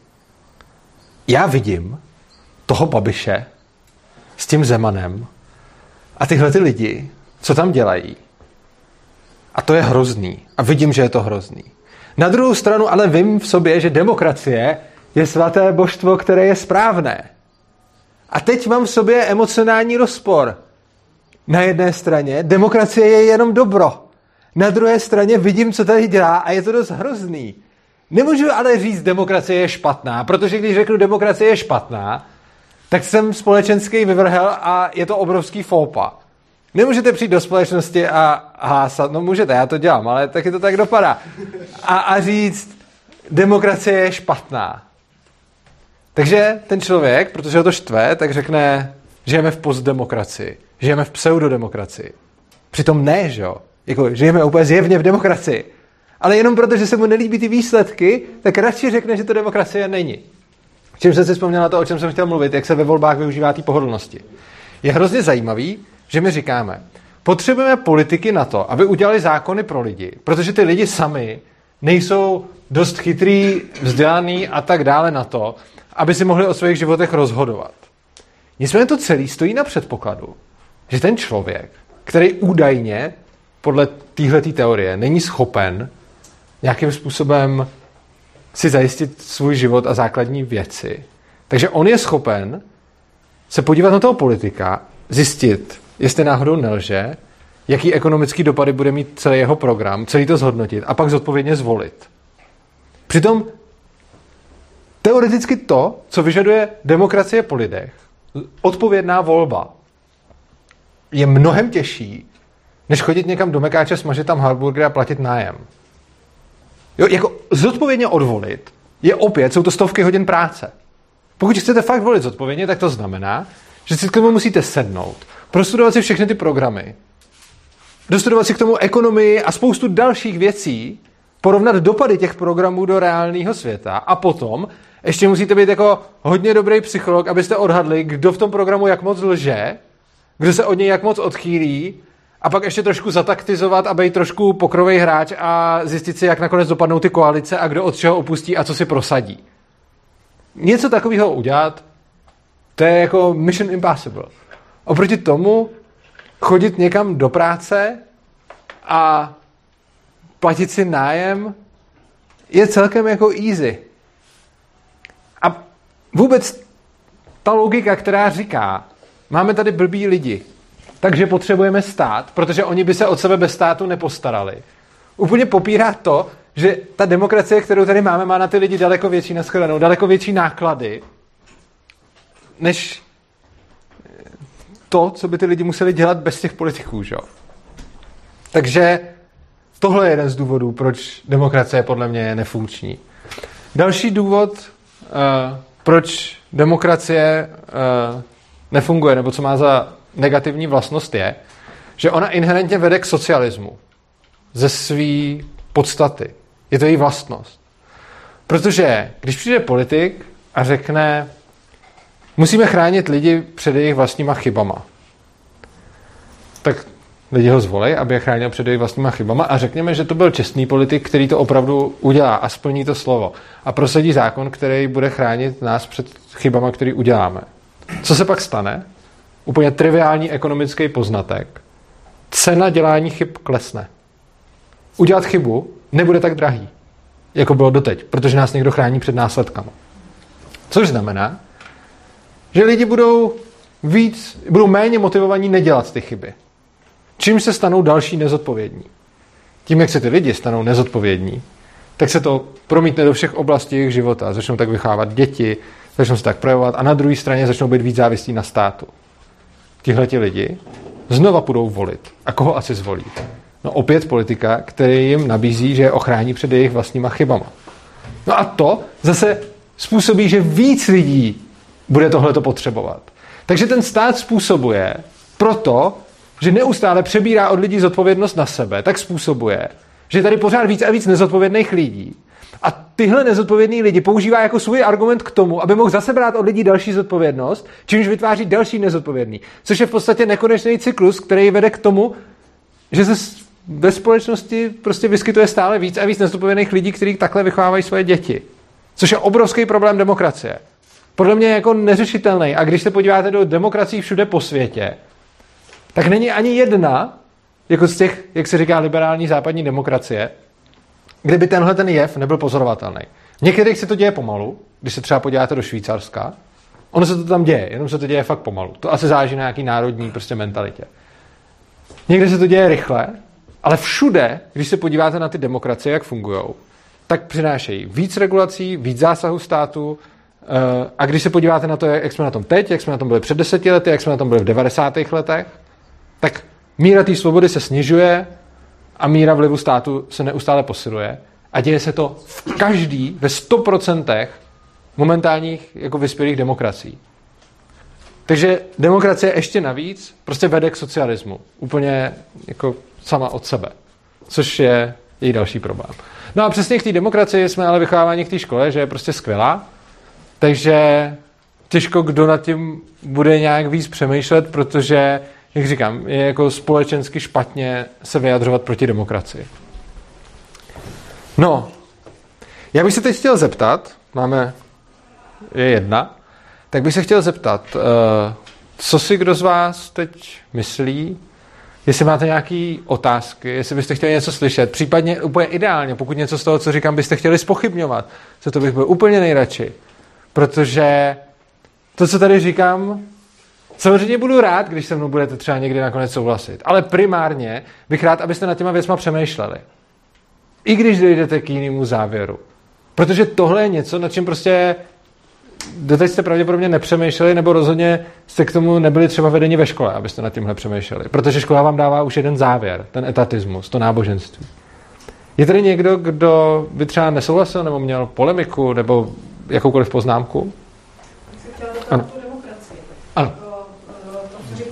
já vidím toho Babiše s tím Zemanem a tyhle ty lidi, co tam dělají. A to je hrozný. A vidím, že je to hrozný. Na druhou stranu ale vím v sobě, že demokracie je svaté božstvo, které je správné. A teď mám v sobě emocionální rozpor. Na jedné straně demokracie je jenom dobro. Na druhé straně vidím, co tady dělá a je to dost hrozný. Nemůžu ale říct, demokracie je špatná, protože když řeknu, demokracie je špatná, tak jsem společenský vyvrhel a je to obrovský fópa. Nemůžete přijít do společnosti a hásat, no můžete, já to dělám, ale taky to tak dopadá. A, a říct, demokracie je špatná. Takže ten člověk, protože ho to štve, tak řekne, žijeme v postdemokracii, žijeme v pseudodemokracii. Přitom ne, že jo? Jako, žijeme úplně zjevně v demokracii ale jenom proto, že se mu nelíbí ty výsledky, tak radši řekne, že to demokracie není. Čím jsem si vzpomněl na to, o čem jsem chtěl mluvit, jak se ve volbách využívá té pohodlnosti. Je hrozně zajímavý, že my říkáme, potřebujeme politiky na to, aby udělali zákony pro lidi, protože ty lidi sami nejsou dost chytrý, vzdělaný a tak dále na to, aby si mohli o svých životech rozhodovat. Nicméně to celé stojí na předpokladu, že ten člověk, který údajně podle téhle teorie není schopen nějakým způsobem si zajistit svůj život a základní věci. Takže on je schopen se podívat na toho politika, zjistit, jestli náhodou nelže, jaký ekonomický dopady bude mít celý jeho program, celý to zhodnotit a pak zodpovědně zvolit. Přitom teoreticky to, co vyžaduje demokracie po lidech, odpovědná volba, je mnohem těžší, než chodit někam do Mekáče, smažit tam hamburger a platit nájem. Jo, jako zodpovědně odvolit je opět, jsou to stovky hodin práce. Pokud chcete fakt volit zodpovědně, tak to znamená, že si k tomu musíte sednout, prostudovat si všechny ty programy, dostudovat si k tomu ekonomii a spoustu dalších věcí, porovnat dopady těch programů do reálného světa a potom ještě musíte být jako hodně dobrý psycholog, abyste odhadli, kdo v tom programu jak moc lže, kdo se od něj jak moc odchýlí a pak ještě trošku zataktizovat a být trošku pokrovej hráč a zjistit si, jak nakonec dopadnou ty koalice a kdo od čeho opustí a co si prosadí. Něco takového udělat, to je jako mission impossible. Oproti tomu chodit někam do práce a platit si nájem je celkem jako easy. Vůbec ta logika, která říká, máme tady blbý lidi, takže potřebujeme stát, protože oni by se od sebe bez státu nepostarali. Úplně popírá to, že ta demokracie, kterou tady máme, má na ty lidi daleko větší naschledanou, daleko větší náklady, než to, co by ty lidi museli dělat bez těch politiků. Že? Takže tohle je jeden z důvodů, proč demokracie podle mě je nefunkční. Další důvod, uh, proč demokracie uh, nefunguje, nebo co má za negativní vlastnost, je, že ona inherentně vede k socialismu ze své podstaty. Je to její vlastnost. Protože když přijde politik a řekne, musíme chránit lidi před jejich vlastníma chybama, tak lidi ho zvolej, aby je chránil před jejich vlastníma chybama a řekněme, že to byl čestný politik, který to opravdu udělá a splní to slovo a prosadí zákon, který bude chránit nás před chybama, který uděláme. Co se pak stane? Úplně triviální ekonomický poznatek. Cena dělání chyb klesne. Udělat chybu nebude tak drahý, jako bylo doteď, protože nás někdo chrání před následkama. Což znamená, že lidi budou víc, budou méně motivovaní nedělat ty chyby. Čím se stanou další nezodpovědní. Tím, jak se ty lidi stanou nezodpovědní, tak se to promítne do všech oblastí jejich života. Začnou tak vychávat děti, začnou se tak projevovat a na druhé straně začnou být víc závislí na státu. Tihle ti lidi znova budou volit. A koho asi zvolí? No opět politika, který jim nabízí, že je ochrání před jejich vlastníma chybama. No a to zase způsobí, že víc lidí bude tohleto potřebovat. Takže ten stát způsobuje proto, že neustále přebírá od lidí zodpovědnost na sebe, tak způsobuje, že tady pořád víc a víc nezodpovědných lidí. A tyhle nezodpovědní lidi používá jako svůj argument k tomu, aby mohl zase brát od lidí další zodpovědnost, čímž vytváří další nezodpovědný. Což je v podstatě nekonečný cyklus, který vede k tomu, že se ve společnosti prostě vyskytuje stále víc a víc nezodpovědných lidí, kteří takhle vychovávají svoje děti. Což je obrovský problém demokracie. Podle mě je jako neřešitelný. A když se podíváte do demokracií všude po světě, tak není ani jedna, jako z těch, jak se říká, liberální západní demokracie, kde by tenhle ten jev nebyl pozorovatelný. V některých se to děje pomalu, když se třeba podíváte do Švýcarska, ono se to tam děje, jenom se to děje fakt pomalu. To asi záleží na nějaký národní prostě mentalitě. Někde se to děje rychle, ale všude, když se podíváte na ty demokracie, jak fungují, tak přinášejí víc regulací, víc zásahu státu, eh, a když se podíváte na to, jak jsme na tom teď, jak jsme na tom byli před deseti lety, jak jsme na tom byli v 90. letech, tak míra té svobody se snižuje a míra vlivu státu se neustále posiluje. A děje se to v každý, ve 100% momentálních jako vyspělých demokracií. Takže demokracie ještě navíc prostě vede k socialismu. Úplně jako sama od sebe. Což je její další problém. No a přesně k té demokracii jsme ale vychováváni v té škole, že je prostě skvělá. Takže těžko kdo nad tím bude nějak víc přemýšlet, protože jak říkám, je jako společensky špatně se vyjadřovat proti demokracii. No, já bych se teď chtěl zeptat, máme, je jedna, tak bych se chtěl zeptat, eh, co si kdo z vás teď myslí, jestli máte nějaké otázky, jestli byste chtěli něco slyšet, případně úplně ideálně, pokud něco z toho, co říkám, byste chtěli spochybňovat, co to bych byl úplně nejradši. Protože to, co tady říkám, Samozřejmě budu rád, když se mnou budete třeba někdy nakonec souhlasit, ale primárně bych rád, abyste nad těma věcma přemýšleli. I když dojdete k jinému závěru. Protože tohle je něco, na čem prostě doteď jste pravděpodobně nepřemýšleli, nebo rozhodně jste k tomu nebyli třeba vedeni ve škole, abyste nad tímhle přemýšleli. Protože škola vám dává už jeden závěr, ten etatismus, to náboženství. Je tady někdo, kdo by třeba nesouhlasil, nebo měl polemiku, nebo jakoukoliv poznámku? Ano. Ano.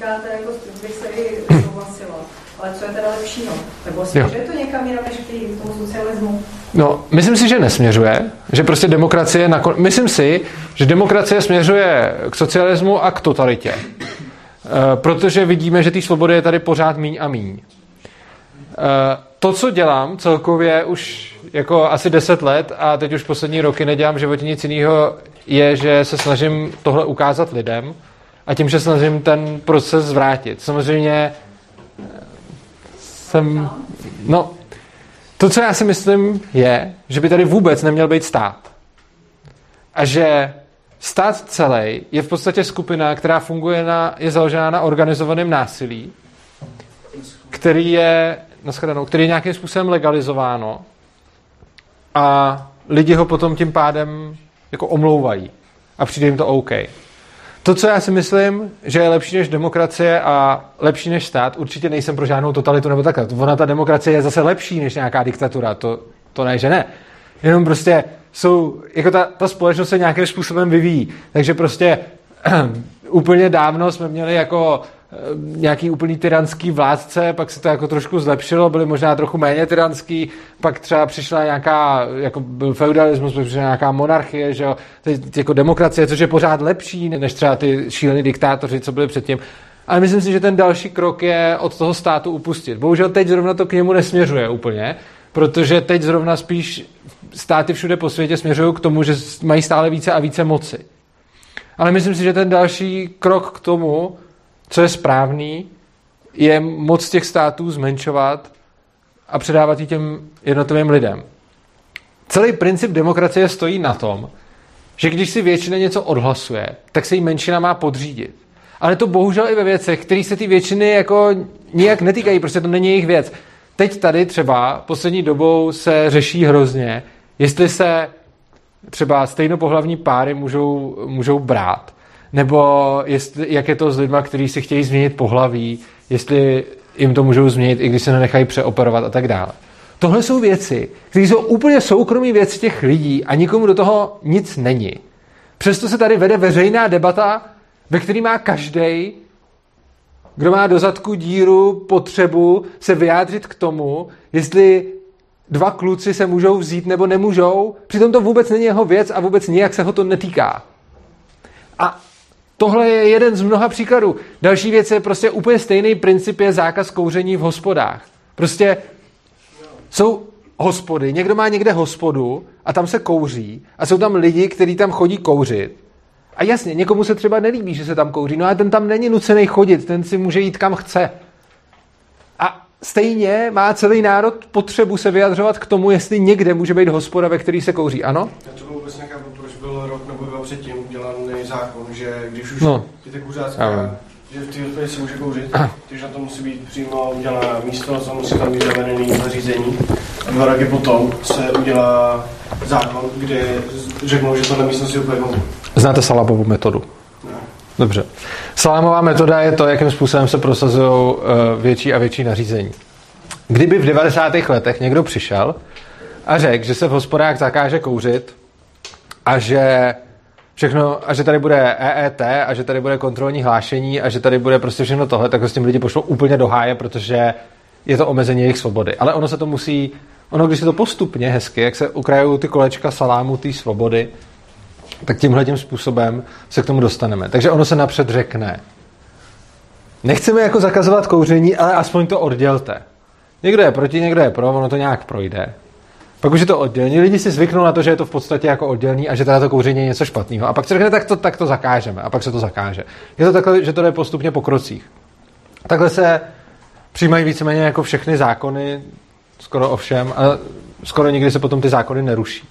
Říkáte, jako bych se i souhlasila. Ale co je teda lepšího? Nebo směřuje to někam jinam než k tomu socialismu? No, myslím si, že nesměřuje, že prostě demokracie, nakon... myslím si, že demokracie směřuje k socialismu a k totalitě. E, protože vidíme, že té svobody je tady pořád míň a míň. E, to, co dělám celkově už jako asi 10 let a teď už poslední roky nedělám v životě nic jiného, je, že se snažím tohle ukázat lidem a tím, že snažím ten proces zvrátit. Samozřejmě jsem, no, to, co já si myslím, je, že by tady vůbec neměl být stát. A že stát celý je v podstatě skupina, která funguje na, je založená na organizovaném násilí, který je, nashledanou, který je nějakým způsobem legalizováno a lidi ho potom tím pádem jako omlouvají a přijde jim to OK. To, co já si myslím, že je lepší než demokracie a lepší než stát, určitě nejsem pro žádnou totalitu nebo takhle. Ona ta demokracie je zase lepší než nějaká diktatura, to, to ne, že ne. Jenom prostě jsou, jako ta, ta společnost se nějakým způsobem vyvíjí. Takže prostě úplně dávno jsme měli jako nějaký úplný tyranský vládce, pak se to jako trošku zlepšilo, byli možná trochu méně tyranský, pak třeba přišla nějaká, jako byl feudalismus, přišla nějaká monarchie, že jo, teď jako demokracie, což je pořád lepší, než třeba ty šílený diktátoři, co byli předtím. Ale myslím si, že ten další krok je od toho státu upustit. Bohužel teď zrovna to k němu nesměřuje úplně, protože teď zrovna spíš státy všude po světě směřují k tomu, že mají stále více a více moci. Ale myslím si, že ten další krok k tomu, co je správný, je moc těch států zmenšovat a předávat ji těm jednotlivým lidem. Celý princip demokracie stojí na tom, že když si většina něco odhlasuje, tak se jí menšina má podřídit. Ale to bohužel i ve věcech, které se ty většiny jako nijak netýkají, prostě to není jejich věc. Teď tady třeba poslední dobou se řeší hrozně, jestli se třeba stejnopohlavní páry můžou, můžou brát, nebo jestli, jak je to s lidmi, kteří si chtějí změnit pohlaví, jestli jim to můžou změnit, i když se nenechají přeoperovat a tak dále. Tohle jsou věci, které jsou úplně soukromí věci těch lidí a nikomu do toho nic není. Přesto se tady vede veřejná debata, ve které má každý, kdo má do zadku díru, potřebu se vyjádřit k tomu, jestli dva kluci se můžou vzít nebo nemůžou. Přitom to vůbec není jeho věc a vůbec nijak se ho to netýká. A tohle je jeden z mnoha příkladů. Další věc je prostě úplně stejný princip je zákaz kouření v hospodách. Prostě jsou hospody, někdo má někde hospodu a tam se kouří a jsou tam lidi, kteří tam chodí kouřit. A jasně, někomu se třeba nelíbí, že se tam kouří, no ale ten tam není nucený chodit, ten si může jít kam chce. A stejně má celý národ potřebu se vyjadřovat k tomu, jestli někde může být hospoda, ve který se kouří. Ano? Já to vůbec nechápu, proč byl rok nebo dva předtím udělaný zákon, že když už No. je ty kuřácká, že v té hospodě se může kouřit, takže na to musí být přímo udělaná místo, to musí tam být zavedený zařízení. A dva roky potom se udělá zákon, kde řeknou, že tohle místnost je úplně. Znáte Salamovu metodu? Dobře. Salámová metoda je to, jakým způsobem se prosazují eh, větší a větší nařízení. Kdyby v 90. letech někdo přišel a řekl, že se v hospodách zakáže kouřit a že všechno, a že tady bude EET a že tady bude kontrolní hlášení a že tady bude prostě všechno tohle, tak s tím lidi pošlou úplně do háje, protože je to omezení jejich svobody. Ale ono se to musí, ono když se to postupně hezky, jak se ukrajují ty kolečka salámu té svobody, tak tímhle tím způsobem se k tomu dostaneme. Takže ono se napřed řekne, nechceme jako zakazovat kouření, ale aspoň to oddělte. Někdo je proti, někdo je pro, ono to nějak projde. Pak už je to oddělení, lidi si zvyknou na to, že je to v podstatě jako oddělení a že teda to kouření je něco špatného. A pak se řekne, tak to, tak to zakážeme. A pak se to zakáže. Je to takhle, že to jde postupně po krocích. Takhle se přijímají víceméně jako všechny zákony, skoro ovšem, a skoro nikdy se potom ty zákony neruší.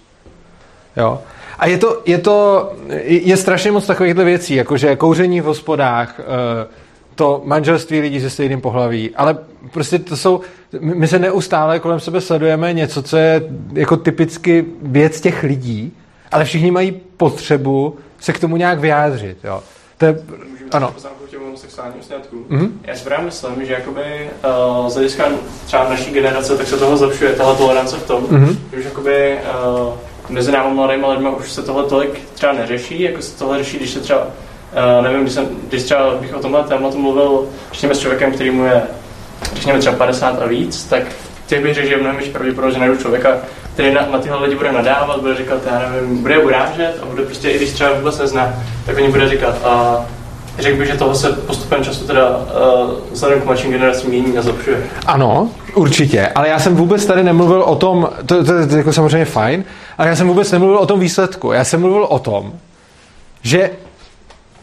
Jo? A je to, je to, je strašně moc takovýchhle věcí, jakože kouření v hospodách, eh, to manželství lidí se stejným pohlaví, ale prostě to jsou, my se neustále kolem sebe sledujeme něco, co je jako typicky věc těch lidí, ale všichni mají potřebu se k tomu nějak vyjádřit, jo. To je, ano. Poznámku k těm homosexuálním sňatkům. Mm-hmm. Já si právě myslím, že jakoby uh, z hlediska třeba naší generace, tak se toho zlepšuje, tahle tolerance v tom, mm-hmm. že už jakoby uh, mezi námi mladými lidmi už se tohle tolik třeba neřeší, jako se tohle řeší, když se třeba, uh, nevím, když, jsem, když třeba bych o tomhle tématu mluvil, řekněme s člověkem, který mu je, řekněme třeba 50 a víc, tak těch bych řekl, že je mnohem větší pravděpodobnost, že najdu člověka, který na, na tyhle lidi bude nadávat, bude říkat, já nevím, bude urážet a bude prostě, i když třeba vůbec nezná, tak oni bude říkat, a řekl bych, že toho se postupem času teda uh, vzhledem k mladším generacím mění a zlepšuje. Ano, určitě, ale já jsem vůbec tady nemluvil o tom, to, to, to je jako samozřejmě fajn, ale já jsem vůbec nemluvil o tom výsledku. Já jsem mluvil o tom, že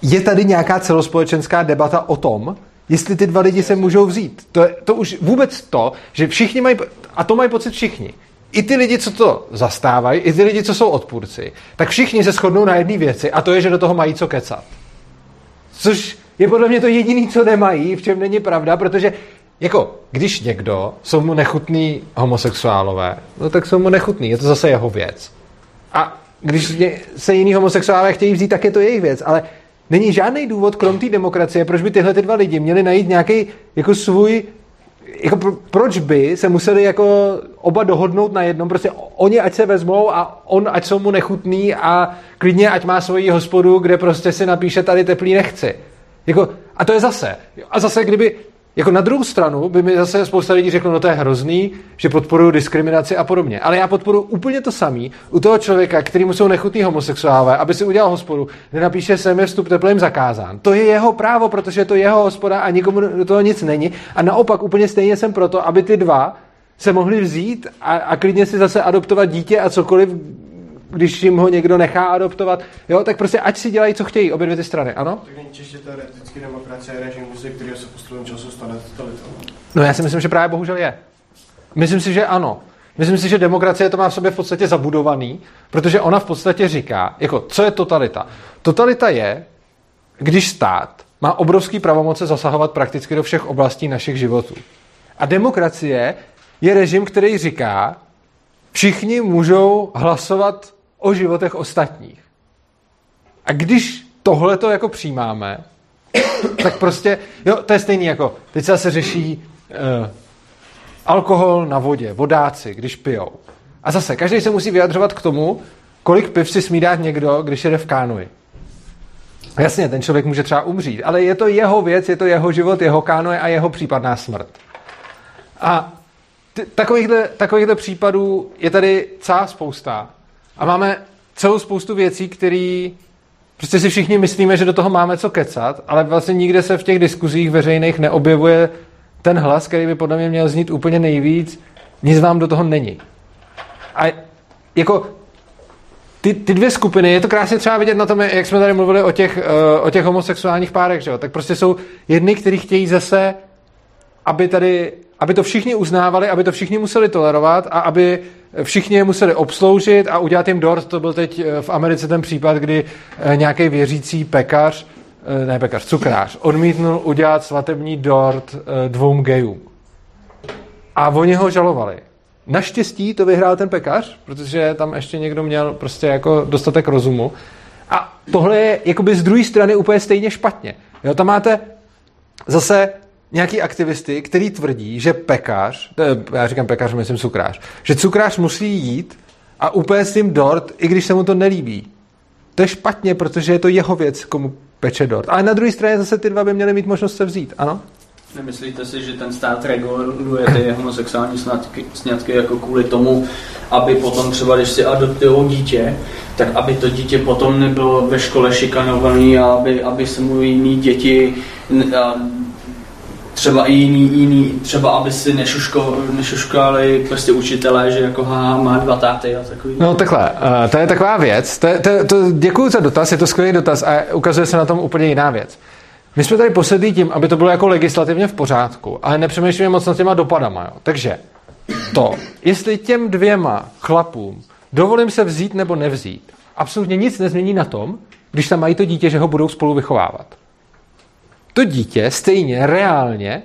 je tady nějaká celospolečenská debata o tom, jestli ty dva lidi se můžou vzít. To, je, to už vůbec to, že všichni mají, a to mají pocit všichni, i ty lidi, co to zastávají, i ty lidi, co jsou odpůrci, tak všichni se shodnou na jedné věci a to je, že do toho mají co kecat. Což je podle mě to jediné, co nemají, v čem není pravda, protože jako, když někdo jsou mu nechutný homosexuálové, no tak jsou mu nechutný, je to zase jeho věc. A když se jiný homosexuálové chtějí vzít, tak je to jejich věc, ale není žádný důvod, krom té demokracie, proč by tyhle ty dva lidi měli najít nějaký jako svůj jako pro, proč by se museli jako oba dohodnout na jednom, prostě oni ať se vezmou a on ať jsou mu nechutný a klidně ať má svoji hospodu, kde prostě si napíše tady teplý nechci. Jako, a to je zase. A zase, kdyby jako na druhou stranu by mi zase spousta lidí řeklo, no to je hrozný, že podporuju diskriminaci a podobně. Ale já podporuji úplně to samý u toho člověka, který jsou nechutný homosexuálové, aby si udělal hospodu, kde napíše sem je vstup teplým zakázán. To je jeho právo, protože je to jeho hospoda a nikomu do toho nic není. A naopak úplně stejně jsem proto, aby ty dva se mohli vzít a, a klidně si zase adoptovat dítě a cokoliv, když jim ho někdo nechá adoptovat, jo, tak prostě ať si dělají, co chtějí, obě dvě ty strany, ano? Tak není čistě teoreticky demokracie je režim, ze kterého se postupem času stane totalitou. No já si myslím, že právě bohužel je. Myslím si, že ano. Myslím si, že demokracie to má v sobě v podstatě zabudovaný, protože ona v podstatě říká, jako, co je totalita? Totalita je, když stát má obrovský pravomoce zasahovat prakticky do všech oblastí našich životů. A demokracie je režim, který říká, všichni můžou hlasovat o životech ostatních. A když tohle to jako přijímáme, tak prostě, jo, to je stejný jako, teď se zase řeší uh, alkohol na vodě, vodáci, když pijou. A zase, každý se musí vyjadřovat k tomu, kolik piv si smí dát někdo, když jede v kánoji. Jasně, ten člověk může třeba umřít, ale je to jeho věc, je to jeho život, jeho kánoje a jeho případná smrt. A t- takovýchhle, takovýchhle případů je tady celá spousta. A máme celou spoustu věcí, které prostě si všichni myslíme, že do toho máme co kecat, ale vlastně nikde se v těch diskuzích veřejných neobjevuje ten hlas, který by podle mě měl znít úplně nejvíc, nic vám do toho není. A jako ty, ty dvě skupiny, je to krásně třeba vidět na tom, jak jsme tady mluvili o těch, uh, o těch homosexuálních párech, že jo? tak prostě jsou jedny, kteří chtějí zase, aby tady, aby to všichni uznávali, aby to všichni museli tolerovat a aby všichni je museli obsloužit a udělat jim dort. To byl teď eh, v Americe ten případ, kdy eh, nějaký věřící pekař, ne pekař, cukrář, odmítnul udělat svatební dort dvou gejům. A oni ho žalovali. Naštěstí to vyhrál ten pekař, protože tam ještě někdo měl prostě jako dostatek rozumu. A tohle je jakoby z druhé strany úplně stejně špatně. Jo, tam máte zase nějaký aktivisty, který tvrdí, že pekař, já říkám pekař, myslím cukrář, že cukrář musí jít a s tím dort, i když se mu to nelíbí. To je špatně, protože je to jeho věc, komu peče dort. Ale na druhé straně zase ty dva by měly mít možnost se vzít, ano? Nemyslíte si, že ten stát reguluje ty homosexuální sňatky, jako kvůli tomu, aby potom třeba, když si adoptují dítě, tak aby to dítě potom nebylo ve škole šikanovaný a aby, aby se mu jiný děti třeba i jiný, jiný, třeba aby si nešuško, nešuškali prostě učitelé, že jako ha, má dva táty a takový. No takhle, uh, to je taková věc, to, to, to, děkuji za dotaz, je to skvělý dotaz a ukazuje se na tom úplně jiná věc. My jsme tady posedlí tím, aby to bylo jako legislativně v pořádku, ale nepřemýšlíme moc nad těma dopadama. Jo. Takže to, jestli těm dvěma chlapům dovolím se vzít nebo nevzít, absolutně nic nezmění na tom, když tam mají to dítě, že ho budou spolu vychovávat. To dítě stejně reálně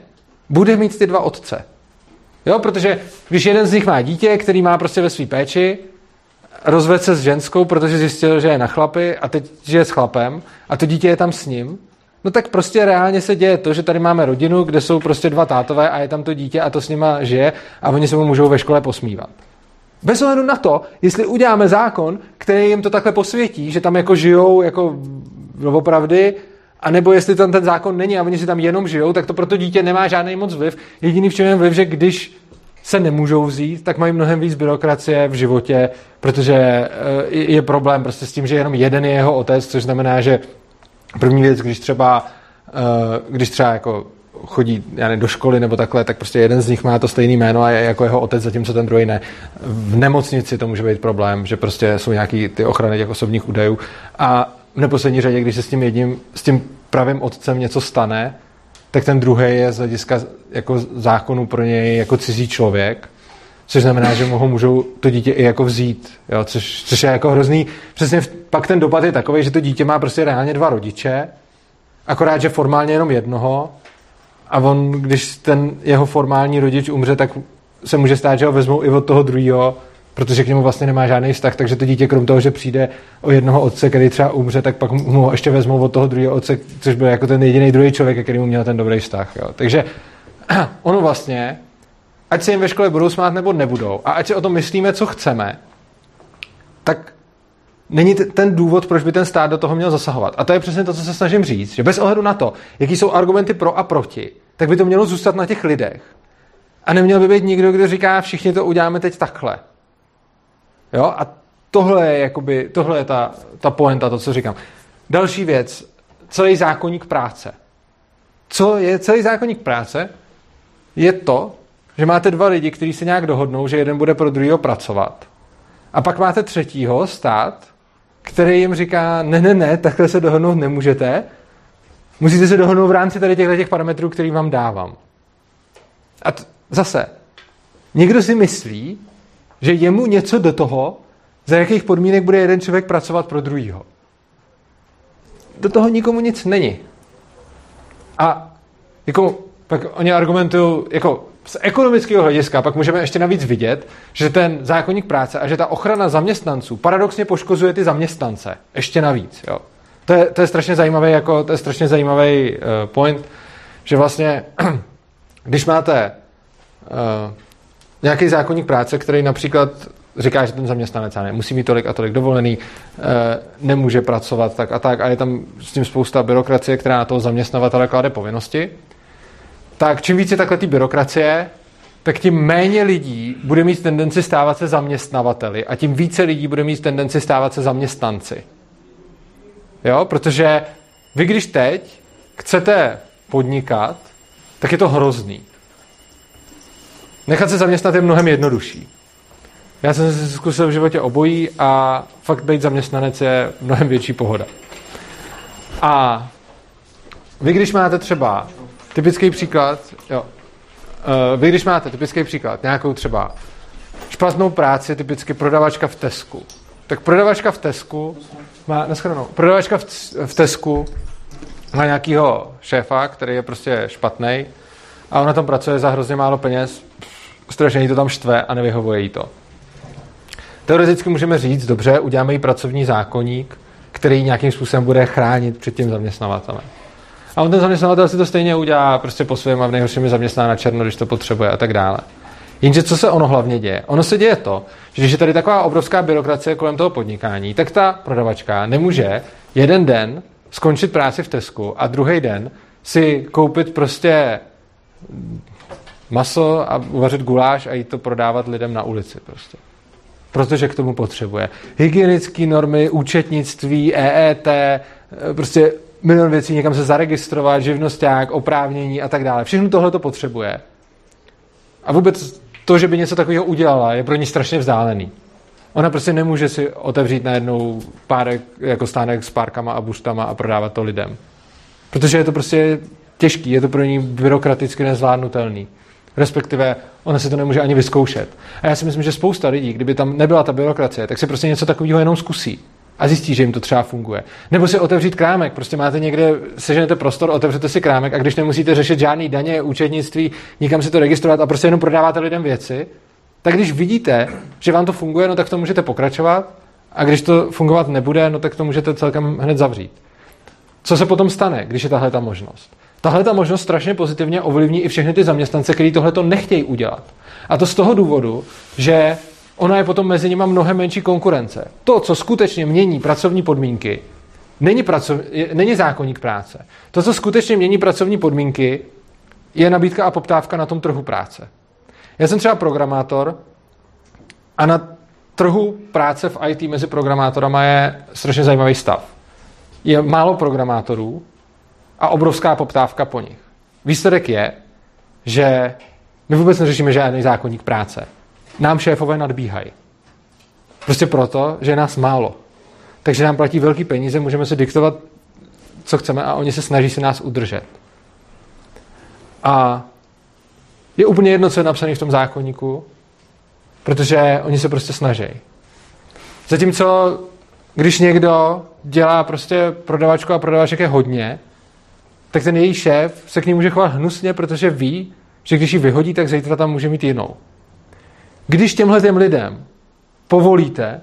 bude mít ty dva otce. Jo, protože když jeden z nich má dítě, který má prostě ve své péči, rozved se s ženskou, protože zjistil, že je na chlapy a teď žije s chlapem a to dítě je tam s ním, no tak prostě reálně se děje to, že tady máme rodinu, kde jsou prostě dva tátové a je tam to dítě a to s nima žije a oni se mu můžou ve škole posmívat. Bez ohledu na to, jestli uděláme zákon, který jim to takhle posvětí, že tam jako žijou jako opravdy, a nebo jestli tam ten zákon není a oni si tam jenom žijou, tak to pro to dítě nemá žádný moc vliv. Jediný v čem je vliv, že když se nemůžou vzít, tak mají mnohem víc byrokracie v životě, protože eh, je problém prostě s tím, že jenom jeden je jeho otec, což znamená, že první věc, když třeba, eh, když třeba jako chodí já ne, do školy nebo takhle, tak prostě jeden z nich má to stejné jméno a je jako jeho otec, zatímco ten druhý ne. V nemocnici to může být problém, že prostě jsou nějaký ty ochrany těch osobních údajů a v neposlední řadě, když se s tím jedním, s tím pravým otcem něco stane, tak ten druhý je z hlediska jako zákonu pro něj jako cizí člověk, což znamená, že mu ho můžou to dítě i jako vzít, jo, což, což je jako hrozný. Přesně pak ten dopad je takový, že to dítě má prostě reálně dva rodiče, akorát, že formálně jenom jednoho a on, když ten jeho formální rodič umře, tak se může stát, že ho vezmou i od toho druhého, protože k němu vlastně nemá žádný vztah, takže to dítě krom toho, že přijde o jednoho otce, který třeba umře, tak pak mu ještě vezmou od toho druhého otce, což byl jako ten jediný druhý člověk, který mu měl ten dobrý vztah. Jo. Takže ono vlastně, ať se jim ve škole budou smát nebo nebudou, a ať si o tom myslíme, co chceme, tak není ten důvod, proč by ten stát do toho měl zasahovat. A to je přesně to, co se snažím říct, že bez ohledu na to, jaký jsou argumenty pro a proti, tak by to mělo zůstat na těch lidech. A neměl by být nikdo, kdo říká, všichni to uděláme teď takhle. Jo? A tohle je, jakoby, tohle je ta, ta poenta, to, co říkám. Další věc, celý zákonník práce. Co je celý zákonník práce? Je to, že máte dva lidi, kteří se nějak dohodnou, že jeden bude pro druhého pracovat. A pak máte třetího stát, který jim říká, ne, ne, ne, takhle se dohodnout nemůžete, musíte se dohodnout v rámci tady těchto těch parametrů, který vám dávám. A t- zase, někdo si myslí, že jemu něco do toho, za jakých podmínek bude jeden člověk pracovat pro druhýho. Do toho nikomu nic není. A jako, pak oni argumentují, jako z ekonomického hlediska pak můžeme ještě navíc vidět, že ten zákonník práce a že ta ochrana zaměstnanců paradoxně poškozuje ty zaměstnance. Ještě navíc. Jo. To, je, to je strašně zajímavý, jako, to je strašně zajímavý uh, point, že vlastně, když máte uh, nějaký zákonník práce, který například říká, že ten zaměstnanec ne, musí mít tolik a tolik dovolený, eh, nemůže pracovat tak a tak a je tam s tím spousta byrokracie, která na toho zaměstnavatele klade povinnosti, tak čím více takhle ty byrokracie, tak tím méně lidí bude mít tendenci stávat se zaměstnavateli a tím více lidí bude mít tendenci stávat se zaměstnanci. Jo, protože vy když teď chcete podnikat, tak je to hrozný. Nechat se zaměstnat je mnohem jednodušší. Já jsem si zkusil v životě obojí a fakt být zaměstnanec je mnohem větší pohoda. A vy, když máte třeba typický příklad, jo, eh, vy, když máte typický příklad, nějakou třeba špatnou práci, typicky prodavačka v Tesku, tak prodavačka v Tesku má, neschranou, prodavačka v, v Tesku má nějakýho šéfa, který je prostě špatný a ona tam pracuje za hrozně málo peněz, strašně jí to tam štve a nevyhovuje jí to. Teoreticky můžeme říct, dobře, uděláme jí pracovní zákonník, který nějakým způsobem bude chránit před tím zaměstnavatelem. A on ten zaměstnavatel si to stejně udělá prostě po svém a v nejhorším je zaměstná na černo, když to potřebuje a tak dále. Jenže co se ono hlavně děje? Ono se děje to, že když je tady taková obrovská byrokracie kolem toho podnikání, tak ta prodavačka nemůže jeden den skončit práci v Tesku a druhý den si koupit prostě maso a uvařit guláš a jít to prodávat lidem na ulici prostě. Protože k tomu potřebuje. Hygienické normy, účetnictví, EET, prostě milion věcí, někam se zaregistrovat, živnosták, oprávnění a tak dále. Všechno tohle to potřebuje. A vůbec to, že by něco takového udělala, je pro ní strašně vzdálený. Ona prostě nemůže si otevřít najednou párek, jako stánek s párkama a buštama a prodávat to lidem. Protože je to prostě těžký, je to pro ní byrokraticky nezvládnutelný. Respektive ona si to nemůže ani vyzkoušet. A já si myslím, že spousta lidí, kdyby tam nebyla ta byrokracie, tak si prostě něco takového jenom zkusí. a zjistí, že jim to třeba funguje. Nebo si otevřít krámek, prostě máte někde, seženete prostor, otevřete si krámek a když nemusíte řešit žádný daně, účetnictví, nikam si to registrovat a prostě jenom prodáváte lidem věci, tak když vidíte, že vám to funguje, no tak to můžete pokračovat a když to fungovat nebude, no tak to můžete celkem hned zavřít. Co se potom stane, když je tahle ta možnost? Tahle ta možnost strašně pozitivně ovlivní i všechny ty zaměstnance, kteří tohle to nechtějí udělat. A to z toho důvodu, že ona je potom mezi nimi mnohem menší konkurence. To, co skutečně mění pracovní podmínky, není, pracov, není zákonník práce. To, co skutečně mění pracovní podmínky, je nabídka a poptávka na tom trhu práce. Já jsem třeba programátor a na trhu práce v IT mezi programátorama je strašně zajímavý stav. Je málo programátorů a obrovská poptávka po nich. Výsledek je, že my vůbec neřešíme žádný zákonník práce. Nám šéfové nadbíhají. Prostě proto, že je nás málo. Takže nám platí velký peníze, můžeme si diktovat, co chceme a oni se snaží se nás udržet. A je úplně jedno, co je napsané v tom zákonníku, protože oni se prostě snaží. Zatímco, když někdo dělá prostě prodavačku a prodavaček je hodně, tak ten její šéf se k ní může chovat hnusně, protože ví, že když ji vyhodí, tak zítra tam může mít jinou. Když těmhle těm lidem povolíte,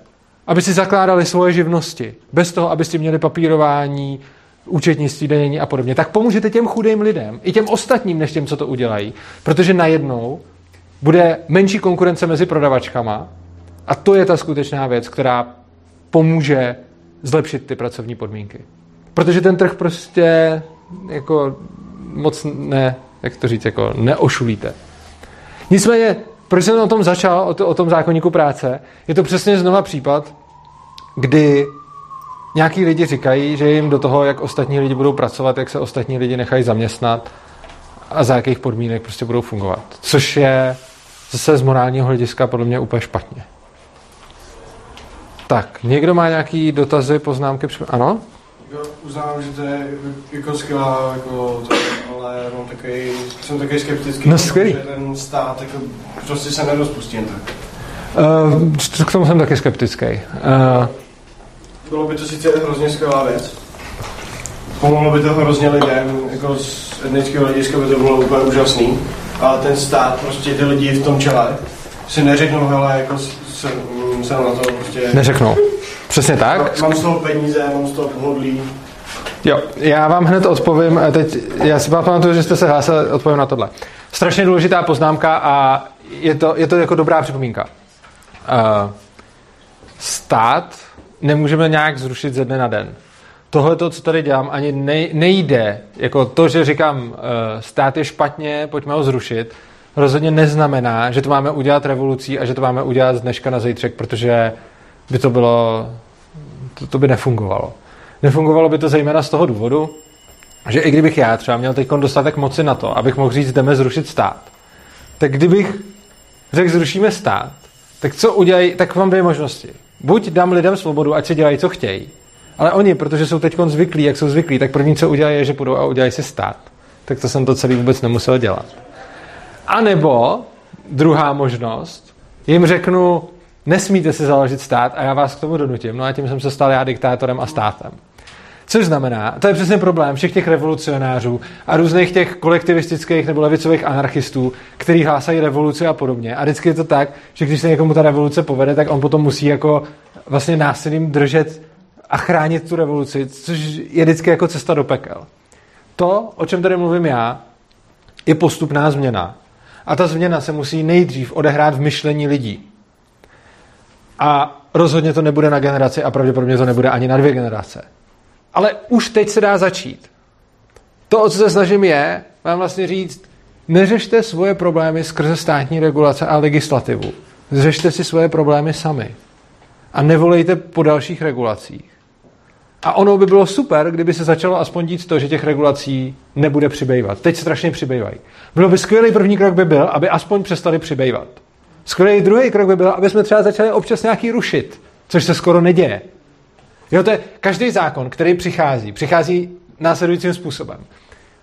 aby si zakládali svoje živnosti, bez toho, abyste měli papírování, účetnictví, danění a podobně, tak pomůžete těm chudým lidem, i těm ostatním, než těm, co to udělají, protože najednou bude menší konkurence mezi prodavačkama a to je ta skutečná věc, která pomůže zlepšit ty pracovní podmínky. Protože ten trh prostě jako moc ne, jak to říct, jako neošulíte. Nicméně, proč jsem o tom začal, o, to, o tom zákonníku práce, je to přesně znova případ, kdy nějaký lidi říkají, že jim do toho, jak ostatní lidi budou pracovat, jak se ostatní lidi nechají zaměstnat a za jakých podmínek prostě budou fungovat. Což je zase z morálního hlediska podle mě úplně špatně. Tak, někdo má nějaký dotazy, poznámky? Ano? Jo, uznávám, že to je jako skvělá, jako to, ale mám takový, jsem takový skeptický, no, skvělý. že ten stát jako, prostě se nerozpustí jen tak. Uh, k tomu jsem taky skeptický. Uh, Bylo by to sice hrozně skvělá věc. Pomohlo by to hrozně lidem, jako z etnického hlediska by to bylo úplně úžasný. Ale ten stát, prostě ty lidi v tom čele, si neřeknou, hele, jako se, se na to prostě... Neřeknou. Přesně tak. Mám z toho peníze, mám z toho pohodlí. Jo, já vám hned odpovím, teď, já si pamatuju, že jste se hlásili, odpovím na tohle. Strašně důležitá poznámka a je to, je to jako dobrá připomínka. Uh, stát nemůžeme nějak zrušit ze dne na den. Tohle, to, co tady dělám, ani nejde. Jako to, že říkám, uh, stát je špatně, pojďme ho zrušit, rozhodně neznamená, že to máme udělat revolucí a že to máme udělat z dneška na zítřek, protože by to bylo, to, to by nefungovalo. Nefungovalo by to zejména z toho důvodu, že i kdybych já třeba měl teď dostatek moci na to, abych mohl říct, jdeme zrušit stát, tak kdybych řekl, zrušíme stát, tak co udělají, tak mám dvě možnosti. Buď dám lidem svobodu, ať si dělají, co chtějí, ale oni, protože jsou teď zvyklí, jak jsou zvyklí, tak první, co udělají, je, že půjdou a udělají si stát. Tak to jsem to celý vůbec nemusel dělat. A nebo druhá možnost, jim řeknu, nesmíte si založit stát a já vás k tomu donutím. No a tím jsem se stal já diktátorem a státem. Což znamená, to je přesně problém všech těch revolucionářů a různých těch kolektivistických nebo levicových anarchistů, kteří hlásají revoluci a podobně. A vždycky je to tak, že když se někomu ta revoluce povede, tak on potom musí jako vlastně násilím držet a chránit tu revoluci, což je vždycky jako cesta do pekel. To, o čem tady mluvím já, je postupná změna. A ta změna se musí nejdřív odehrát v myšlení lidí. A rozhodně to nebude na generaci a pravděpodobně to nebude ani na dvě generace. Ale už teď se dá začít. To, o co se snažím, je vám vlastně říct, neřešte svoje problémy skrze státní regulace a legislativu. Řešte si svoje problémy sami. A nevolejte po dalších regulacích. A ono by bylo super, kdyby se začalo aspoň dít to, že těch regulací nebude přibývat. Teď strašně přibývají. Bylo by skvělý první krok by byl, aby aspoň přestali přibývat. Skvělý druhý krok by byl, aby jsme třeba začali občas nějaký rušit, což se skoro neděje. Jo, to je každý zákon, který přichází, přichází následujícím způsobem.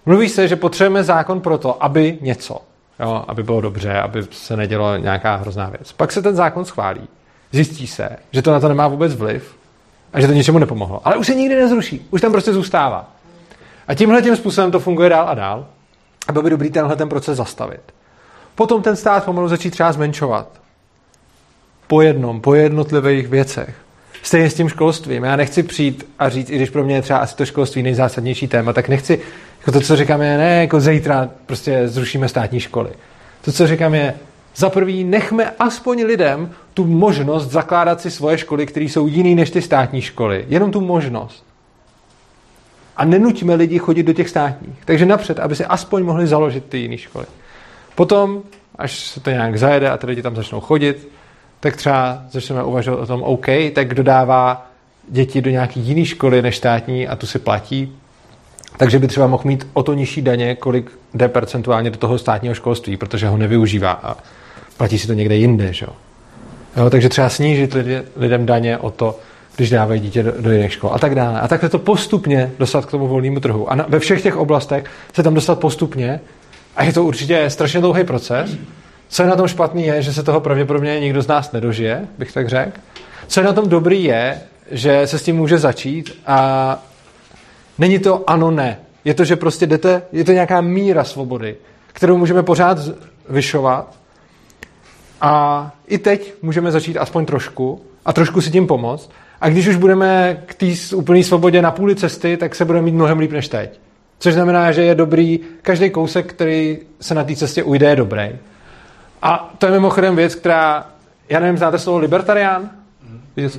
Mluví se, že potřebujeme zákon pro to, aby něco, jo, aby bylo dobře, aby se nedělo nějaká hrozná věc. Pak se ten zákon schválí, zjistí se, že to na to nemá vůbec vliv a že to ničemu nepomohlo. Ale už se nikdy nezruší, už tam prostě zůstává. A tímhle tím způsobem to funguje dál a dál. A bylo by dobrý tenhle ten proces zastavit. Potom ten stát pomalu začít třeba zmenšovat. Po jednom, po jednotlivých věcech. Stejně s tím školstvím. Já nechci přijít a říct, i když pro mě je třeba asi to školství nejzásadnější téma, tak nechci, jako to, co říkám, je ne, jako zítra prostě zrušíme státní školy. To, co říkám, je, za prvý, nechme aspoň lidem tu možnost zakládat si svoje školy, které jsou jiný než ty státní školy. Jenom tu možnost. A nenuťme lidi chodit do těch státních. Takže napřed, aby si aspoň mohli založit ty jiné školy. Potom, až se to nějak zajede a ty lidi tam začnou chodit, tak třeba začneme uvažovat o tom, OK, tak kdo dává děti do nějaké jiné školy než státní a tu si platí, takže by třeba mohl mít o to nižší daně, kolik jde percentuálně do toho státního školství, protože ho nevyužívá a platí si to někde jinde. Že? Jo, takže třeba snížit lidi, lidem daně o to, když dávají dítě do, do jiných škol a tak dále. A takhle to postupně dostat k tomu volnému trhu. A na, ve všech těch oblastech se tam dostat postupně. A je to určitě strašně dlouhý proces. Co je na tom špatný je, že se toho pravděpodobně nikdo z nás nedožije, bych tak řekl. Co je na tom dobrý je, že se s tím může začít a není to ano, ne. Je to, že prostě jdete, je to nějaká míra svobody, kterou můžeme pořád vyšovat a i teď můžeme začít aspoň trošku a trošku si tím pomoct. A když už budeme k té úplné svobodě na půli cesty, tak se budeme mít mnohem líp než teď. Což znamená, že je dobrý, každý kousek, který se na té cestě ujde, je dobrý. A to je mimochodem věc, která, já nevím, znáte slovo libertarián?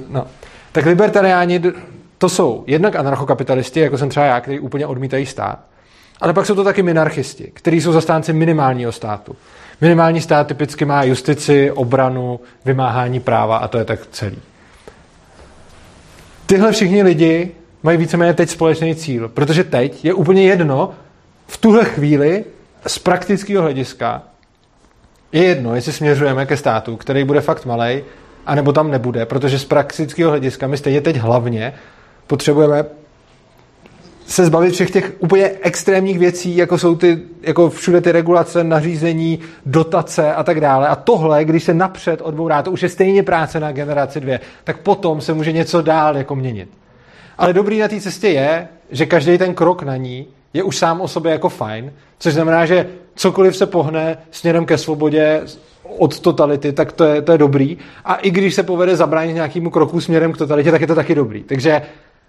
No. Tak libertariáni to jsou jednak anarchokapitalisti, jako jsem třeba já, kteří úplně odmítají stát, ale pak jsou to taky minarchisti, kteří jsou zastánci minimálního státu. Minimální stát typicky má justici, obranu, vymáhání práva a to je tak celý. Tyhle všichni lidi mají víceméně teď společný cíl, protože teď je úplně jedno, v tuhle chvíli z praktického hlediska je jedno, jestli směřujeme ke státu, který bude fakt malý, anebo tam nebude, protože z praktického hlediska my stejně teď hlavně potřebujeme se zbavit všech těch úplně extrémních věcí, jako jsou ty, jako všude ty regulace, nařízení, dotace a tak dále. A tohle, když se napřed odbourá, to už je stejně práce na generaci dvě, tak potom se může něco dál jako měnit. Ale dobrý na té cestě je, že každý ten krok na ní je už sám o sobě jako fajn, což znamená, že cokoliv se pohne směrem ke svobodě od totality, tak to je, to je dobrý. A i když se povede zabránit nějakému kroku směrem k totalitě, tak je to taky dobrý. Takže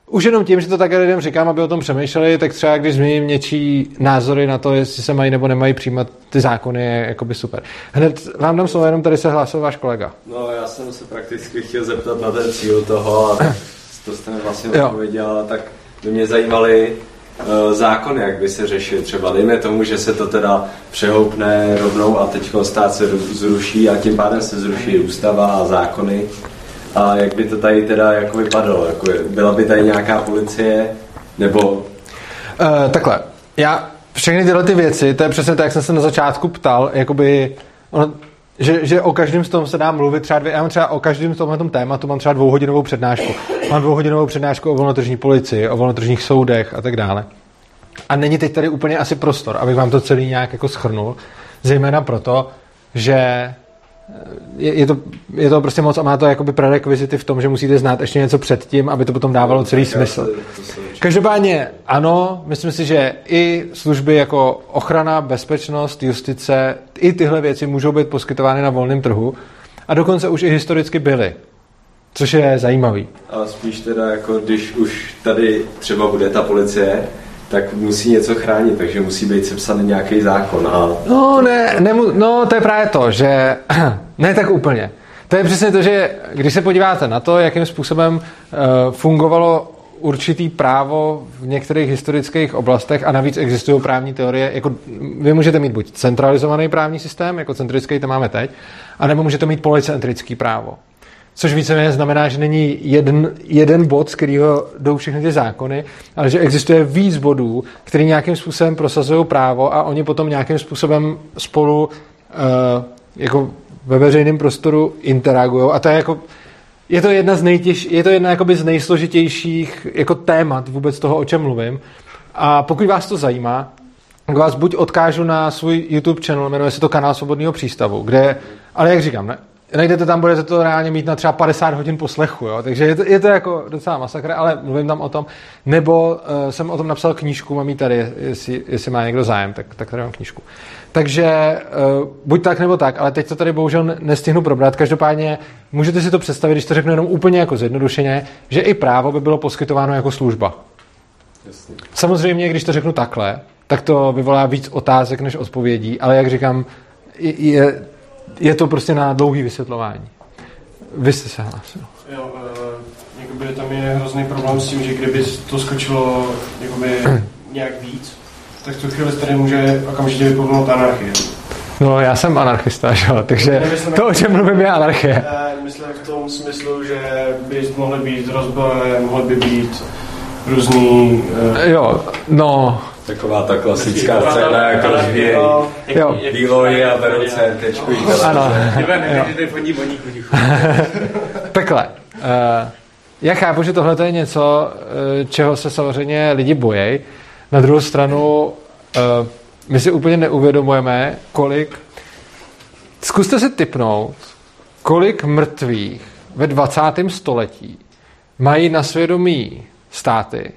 už jenom tím, že to také lidem říkám, aby o tom přemýšleli, tak třeba když změním něčí názory na to, jestli se mají nebo nemají přijímat ty zákony, je jakoby super. Hned vám dám slovo, jenom tady se hlásil váš kolega. No, já jsem se prakticky chtěl zeptat na ten cíl toho a to jste vlastně odpověděl, tak by mě zajímaly uh, zákony, jak by se řešily. Třeba dejme tomu, že se to teda přehoupne rovnou a teď stát se zruší a tím pádem se zruší ústava a zákony. A jak by to tady teda jako vypadalo? Jako byla by tady nějaká policie? Nebo... Uh, takhle, já všechny tyhle ty věci, to je přesně tak, jak jsem se na začátku ptal, jakoby, ono, že, že o každém z tom se dá mluvit třeba dvě, já mám třeba o každém z tomhle tématu mám třeba dvouhodinovou přednášku. Mám dvouhodinovou přednášku o volnotržní policii, o volnotržních soudech a tak dále. A není teď tady úplně asi prostor, abych vám to celý nějak jako schrnul, zejména proto, že je, je, to, je to prostě moc a má to jakoby prerekvizity v tom, že musíte znát ještě něco předtím, aby to potom dávalo celý smysl. Každopádně ano, myslím si, že i služby jako ochrana, bezpečnost, justice, i tyhle věci můžou být poskytovány na volném trhu a dokonce už i historicky byly. Což je zajímavý. A spíš teda, jako když už tady třeba bude ta policie, tak musí něco chránit, takže musí být sepsaný nějaký zákon. A... No, ne, nemu, no, to je právě to, že ne tak úplně. To je přesně to, že když se podíváte na to, jakým způsobem uh, fungovalo určitý právo v některých historických oblastech a navíc existují právní teorie, jako vy můžete mít buď centralizovaný právní systém, jako centrický to máme teď, anebo můžete mít policentrický právo. Což víceméně znamená, že není jeden, jeden bod, z kterého jdou všechny ty zákony, ale že existuje víc bodů, který nějakým způsobem prosazují právo a oni potom nějakým způsobem spolu uh, jako ve veřejném prostoru interagují. A to je jako je to jedna z nejtěž, je to jedna jakoby z nejsložitějších jako témat vůbec toho, o čem mluvím. A pokud vás to zajímá, tak vás buď odkážu na svůj YouTube channel, jmenuje se to kanál Svobodného přístavu, kde, ale jak říkám, ne, najdete tam, budete to reálně mít na třeba 50 hodin poslechu, jo? takže je to, je to jako docela masakr, ale mluvím tam o tom. Nebo uh, jsem o tom napsal knížku, mám ji tady, jestli, jestli má někdo zájem, tak, tak tady mám knížku. Takže uh, buď tak nebo tak, ale teď to tady bohužel nestihnu probrat. Každopádně můžete si to představit, když to řeknu jenom úplně jako zjednodušeně, že i právo by bylo poskytováno jako služba. Jasně. Samozřejmě, když to řeknu takhle, tak to vyvolá víc otázek než odpovědí, ale jak říkám, je, je to prostě na dlouhý vysvětlování. Vy jste se hlásil. Jo, uh, jakoby tam je hrozný problém s tím, že kdyby to skočilo jakoby nějak víc, tak tu chvíli tady může okamžitě vypuknout anarchie. No, já jsem anarchista, že? takže Nemyslím, to, o čem mluvím, je anarchie. Uh, myslím v tom smyslu, že by mohly být rozboje, mohly by být různý... Uh... Jo, no, Taková ta klasická scéna, jak rozvíjejí výlohy a berou CRTčku. Ano. Pekle. Uh, já chápu, že tohle je něco, eh, čeho se samozřejmě lidi bojí. Na druhou stranu, uh, my si úplně neuvědomujeme, kolik... Zkuste si typnout, kolik mrtvých ve 20. století mají na svědomí státy,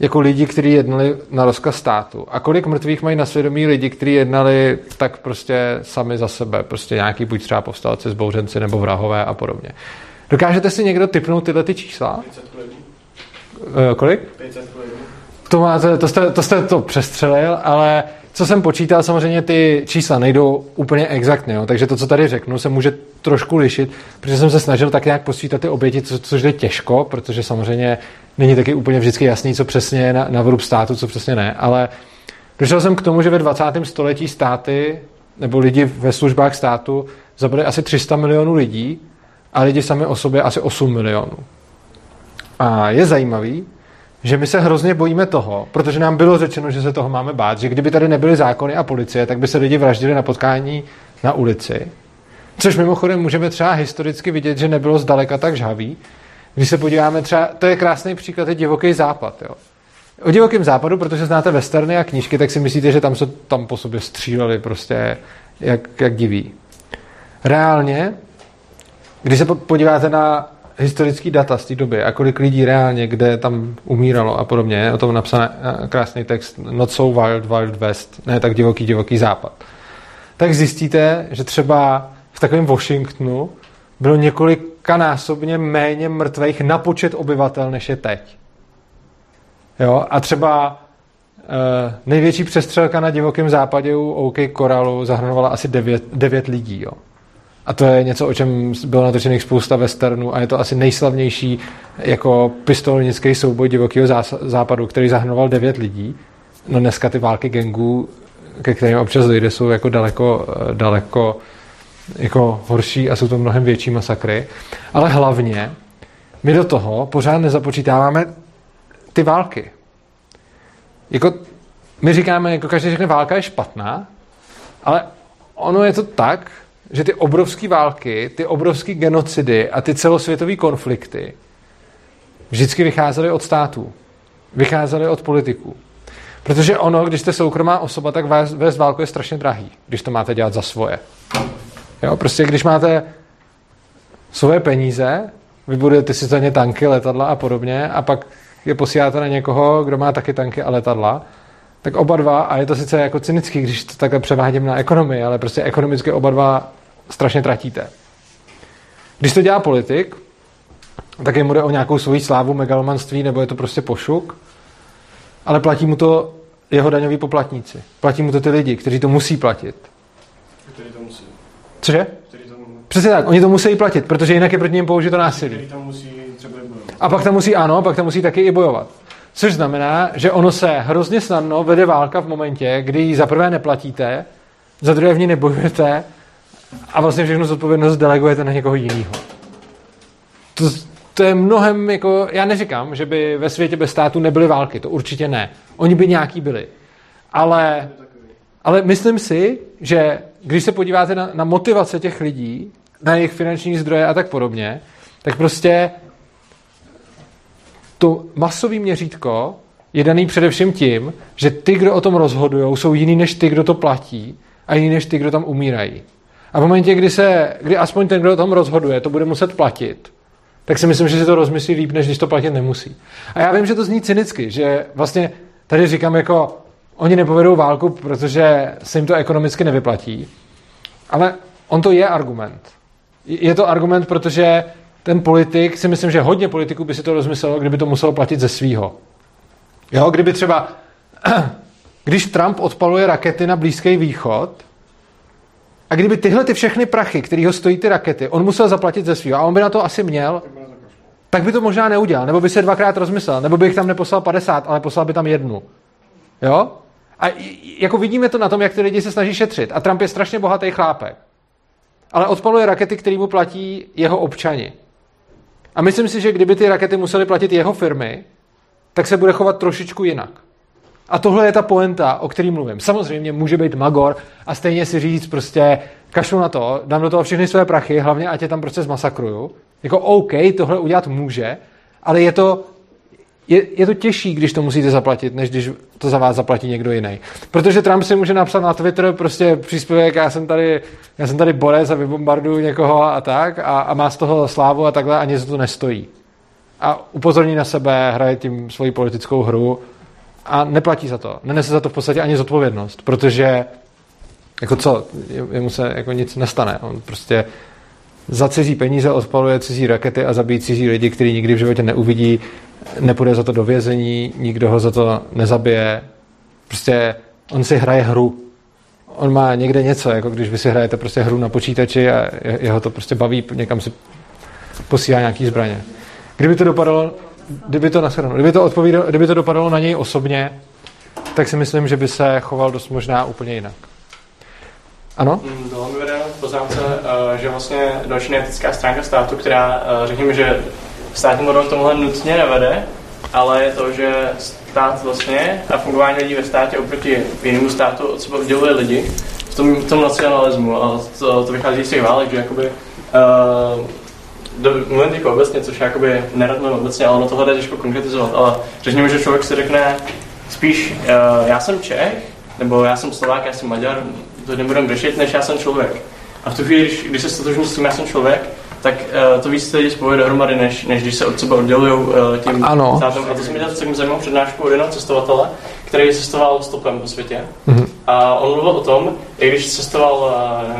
jako lidi, kteří jednali na rozkaz státu. A kolik mrtvých mají na svědomí lidi, kteří jednali tak prostě sami za sebe, prostě nějaký buď třeba povstalci, zbouřenci nebo vrahové a podobně. Dokážete si někdo typnout tyhle ty čísla? 500 uh, kolik? 500 to, máte, to, jste, to jste to přestřelil, ale co jsem počítal, samozřejmě ty čísla nejdou úplně exaktně, jo, takže to, co tady řeknu, se může trošku lišit, protože jsem se snažil tak nějak posvítat ty oběti, co, což je těžko, protože samozřejmě není taky úplně vždycky jasný, co přesně je na, na vrub státu, co přesně ne, ale došel jsem k tomu, že ve 20. století státy nebo lidi ve službách státu zabili asi 300 milionů lidí a lidi sami o sobě asi 8 milionů. A je zajímavý, že my se hrozně bojíme toho, protože nám bylo řečeno, že se toho máme bát, že kdyby tady nebyly zákony a policie, tak by se lidi vraždili na potkání na ulici. Což mimochodem můžeme třeba historicky vidět, že nebylo zdaleka tak žhavý. Když se podíváme třeba, to je krásný příklad, je divoký západ. Jo. O divokém západu, protože znáte westerny a knížky, tak si myslíte, že tam se tam po sobě stříleli prostě jak, jak diví. Reálně, když se podíváte na historický data z té doby a kolik lidí reálně, kde tam umíralo a podobně. Je o tom napsaný eh, krásný text Not so wild, wild west, ne tak divoký, divoký západ. Tak zjistíte, že třeba v takovém Washingtonu bylo několikanásobně méně mrtvých na počet obyvatel, než je teď. Jo? A třeba Uh, největší přestřelka na divokém západě u OK Koralu zahrnovala asi 9, 9 lidí. Jo. A to je něco, o čem bylo natočených spousta westernů a je to asi nejslavnější jako pistolnický souboj divokého západu, který zahrnoval devět lidí. No dneska ty války gangů, ke kterým občas dojde, jsou jako daleko, daleko jako horší a jsou to mnohem větší masakry. Ale hlavně my do toho pořád nezapočítáváme ty války. Jako my říkáme, jako každý řekne, válka je špatná, ale ono je to tak, že ty obrovské války, ty obrovské genocidy a ty celosvětové konflikty vždycky vycházely od států. Vycházely od politiků. Protože ono, když jste soukromá osoba, tak vést, válku je strašně drahý, když to máte dělat za svoje. Jo, prostě když máte svoje peníze, vybudujete si za ně tanky, letadla a podobně a pak je posíláte na někoho, kdo má taky tanky a letadla, tak oba dva, a je to sice jako cynický, když to takhle převádím na ekonomii, ale prostě ekonomicky oba dva strašně tratíte. Když to dělá politik, tak jemu jde o nějakou svoji slávu, megalomanství, nebo je to prostě pošuk, ale platí mu to jeho daňoví poplatníci. Platí mu to ty lidi, kteří to musí platit. Kteří to musí. Cože? to... Přesně tak, oni to musí platit, protože jinak je proti ním použito násilí. tam musí třeba A pak tam musí, ano, pak tam musí taky i bojovat. Což znamená, že ono se hrozně snadno vede válka v momentě, kdy ji za prvé neplatíte, za druhé v ní nebojujete a vlastně všechnu zodpovědnost delegujete na někoho jiného. To, to je mnohem jako, já neříkám, že by ve světě bez státu nebyly války, to určitě ne. Oni by nějaký byli. Ale, ale myslím si, že když se podíváte na, na motivace těch lidí, na jejich finanční zdroje a tak podobně, tak prostě to masový měřítko je daný především tím, že ty, kdo o tom rozhodují, jsou jiný než ty, kdo to platí a jiný než ty, kdo tam umírají. A v momentě, kdy, se, kdy aspoň ten, kdo o tom rozhoduje, to bude muset platit, tak si myslím, že si to rozmyslí líp, než když to platit nemusí. A já vím, že to zní cynicky, že vlastně tady říkám jako, oni nepovedou válku, protože se jim to ekonomicky nevyplatí, ale on to je argument. Je to argument, protože ten politik, si myslím, že hodně politiků by si to rozmyslelo, kdyby to muselo platit ze svýho. Jo, kdyby třeba, když Trump odpaluje rakety na Blízký východ, a kdyby tyhle ty všechny prachy, který ho stojí ty rakety, on musel zaplatit ze svého, a on by na to asi měl, tak by to možná neudělal, nebo by se dvakrát rozmyslel, nebo by jich tam neposlal 50, ale poslal by tam jednu. Jo? A jako vidíme to na tom, jak ty lidi se snaží šetřit. A Trump je strašně bohatý chlápek. Ale odpaluje rakety, který mu platí jeho občani. A myslím si, že kdyby ty rakety musely platit jeho firmy, tak se bude chovat trošičku jinak. A tohle je ta poenta, o který mluvím. Samozřejmě může být magor a stejně si říct prostě kašlu na to, dám do toho všechny své prachy, hlavně ať je tam prostě zmasakruju. Jako OK, tohle udělat může, ale je to, je, je to těžší, když to musíte zaplatit, než když to za vás zaplatí někdo jiný. Protože Trump si může napsat na Twitter prostě příspěvek, já jsem tady, já jsem tady borec a vybombarduju někoho a tak a, a má z toho slávu a takhle a nic to nestojí. A upozorní na sebe, hraje tím svoji politickou hru a neplatí za to. Nenese za to v podstatě ani zodpovědnost, protože jako co, jemu se jako nic nestane. On prostě za cizí peníze odpaluje cizí rakety a zabíjí cizí lidi, který nikdy v životě neuvidí, nepůjde za to do vězení, nikdo ho za to nezabije. Prostě on si hraje hru. On má někde něco, jako když vy si hrajete prostě hru na počítači a jeho to prostě baví, někam si posílá nějaký zbraně. Kdyby to dopadalo, kdyby to, naschledanou, kdyby to, odpovídalo, kdyby to dopadalo na něj osobně, tak si myslím, že by se choval dost možná úplně jinak. Ano? Mm, bylo mi vedeno v poznámce, eh, že vlastně další neetická stránka státu, která eh, řekněme, že státní model tomuhle nutně nevede, ale je to, že stát vlastně a fungování lidí ve státě oproti jinému státu od sebe odděluje lidi v tom, v tom nacionalismu a to, to vychází z těch válek, že jakoby uh, do, mluvím jako obecně, což jakoby nerad obecně, ale ono tohle jde těžko konkretizovat, ale řekněme, že člověk si řekne spíš uh, já jsem Čech, nebo já jsem Slovák, já jsem Maďar, to nebudeme řešit, než já jsem člověk. A v tu chvíli, když, když se stotožní s tím, já jsem člověk, tak uh, to víc lidi spojí dohromady, než, než když se od sebe oddělují uh, tím ano. státem. A to jsem dělal celkem zajímavou přednášku od jednoho cestovatele, který cestoval stopem po světě. Mm-hmm. A on mluvil o tom, i když cestoval,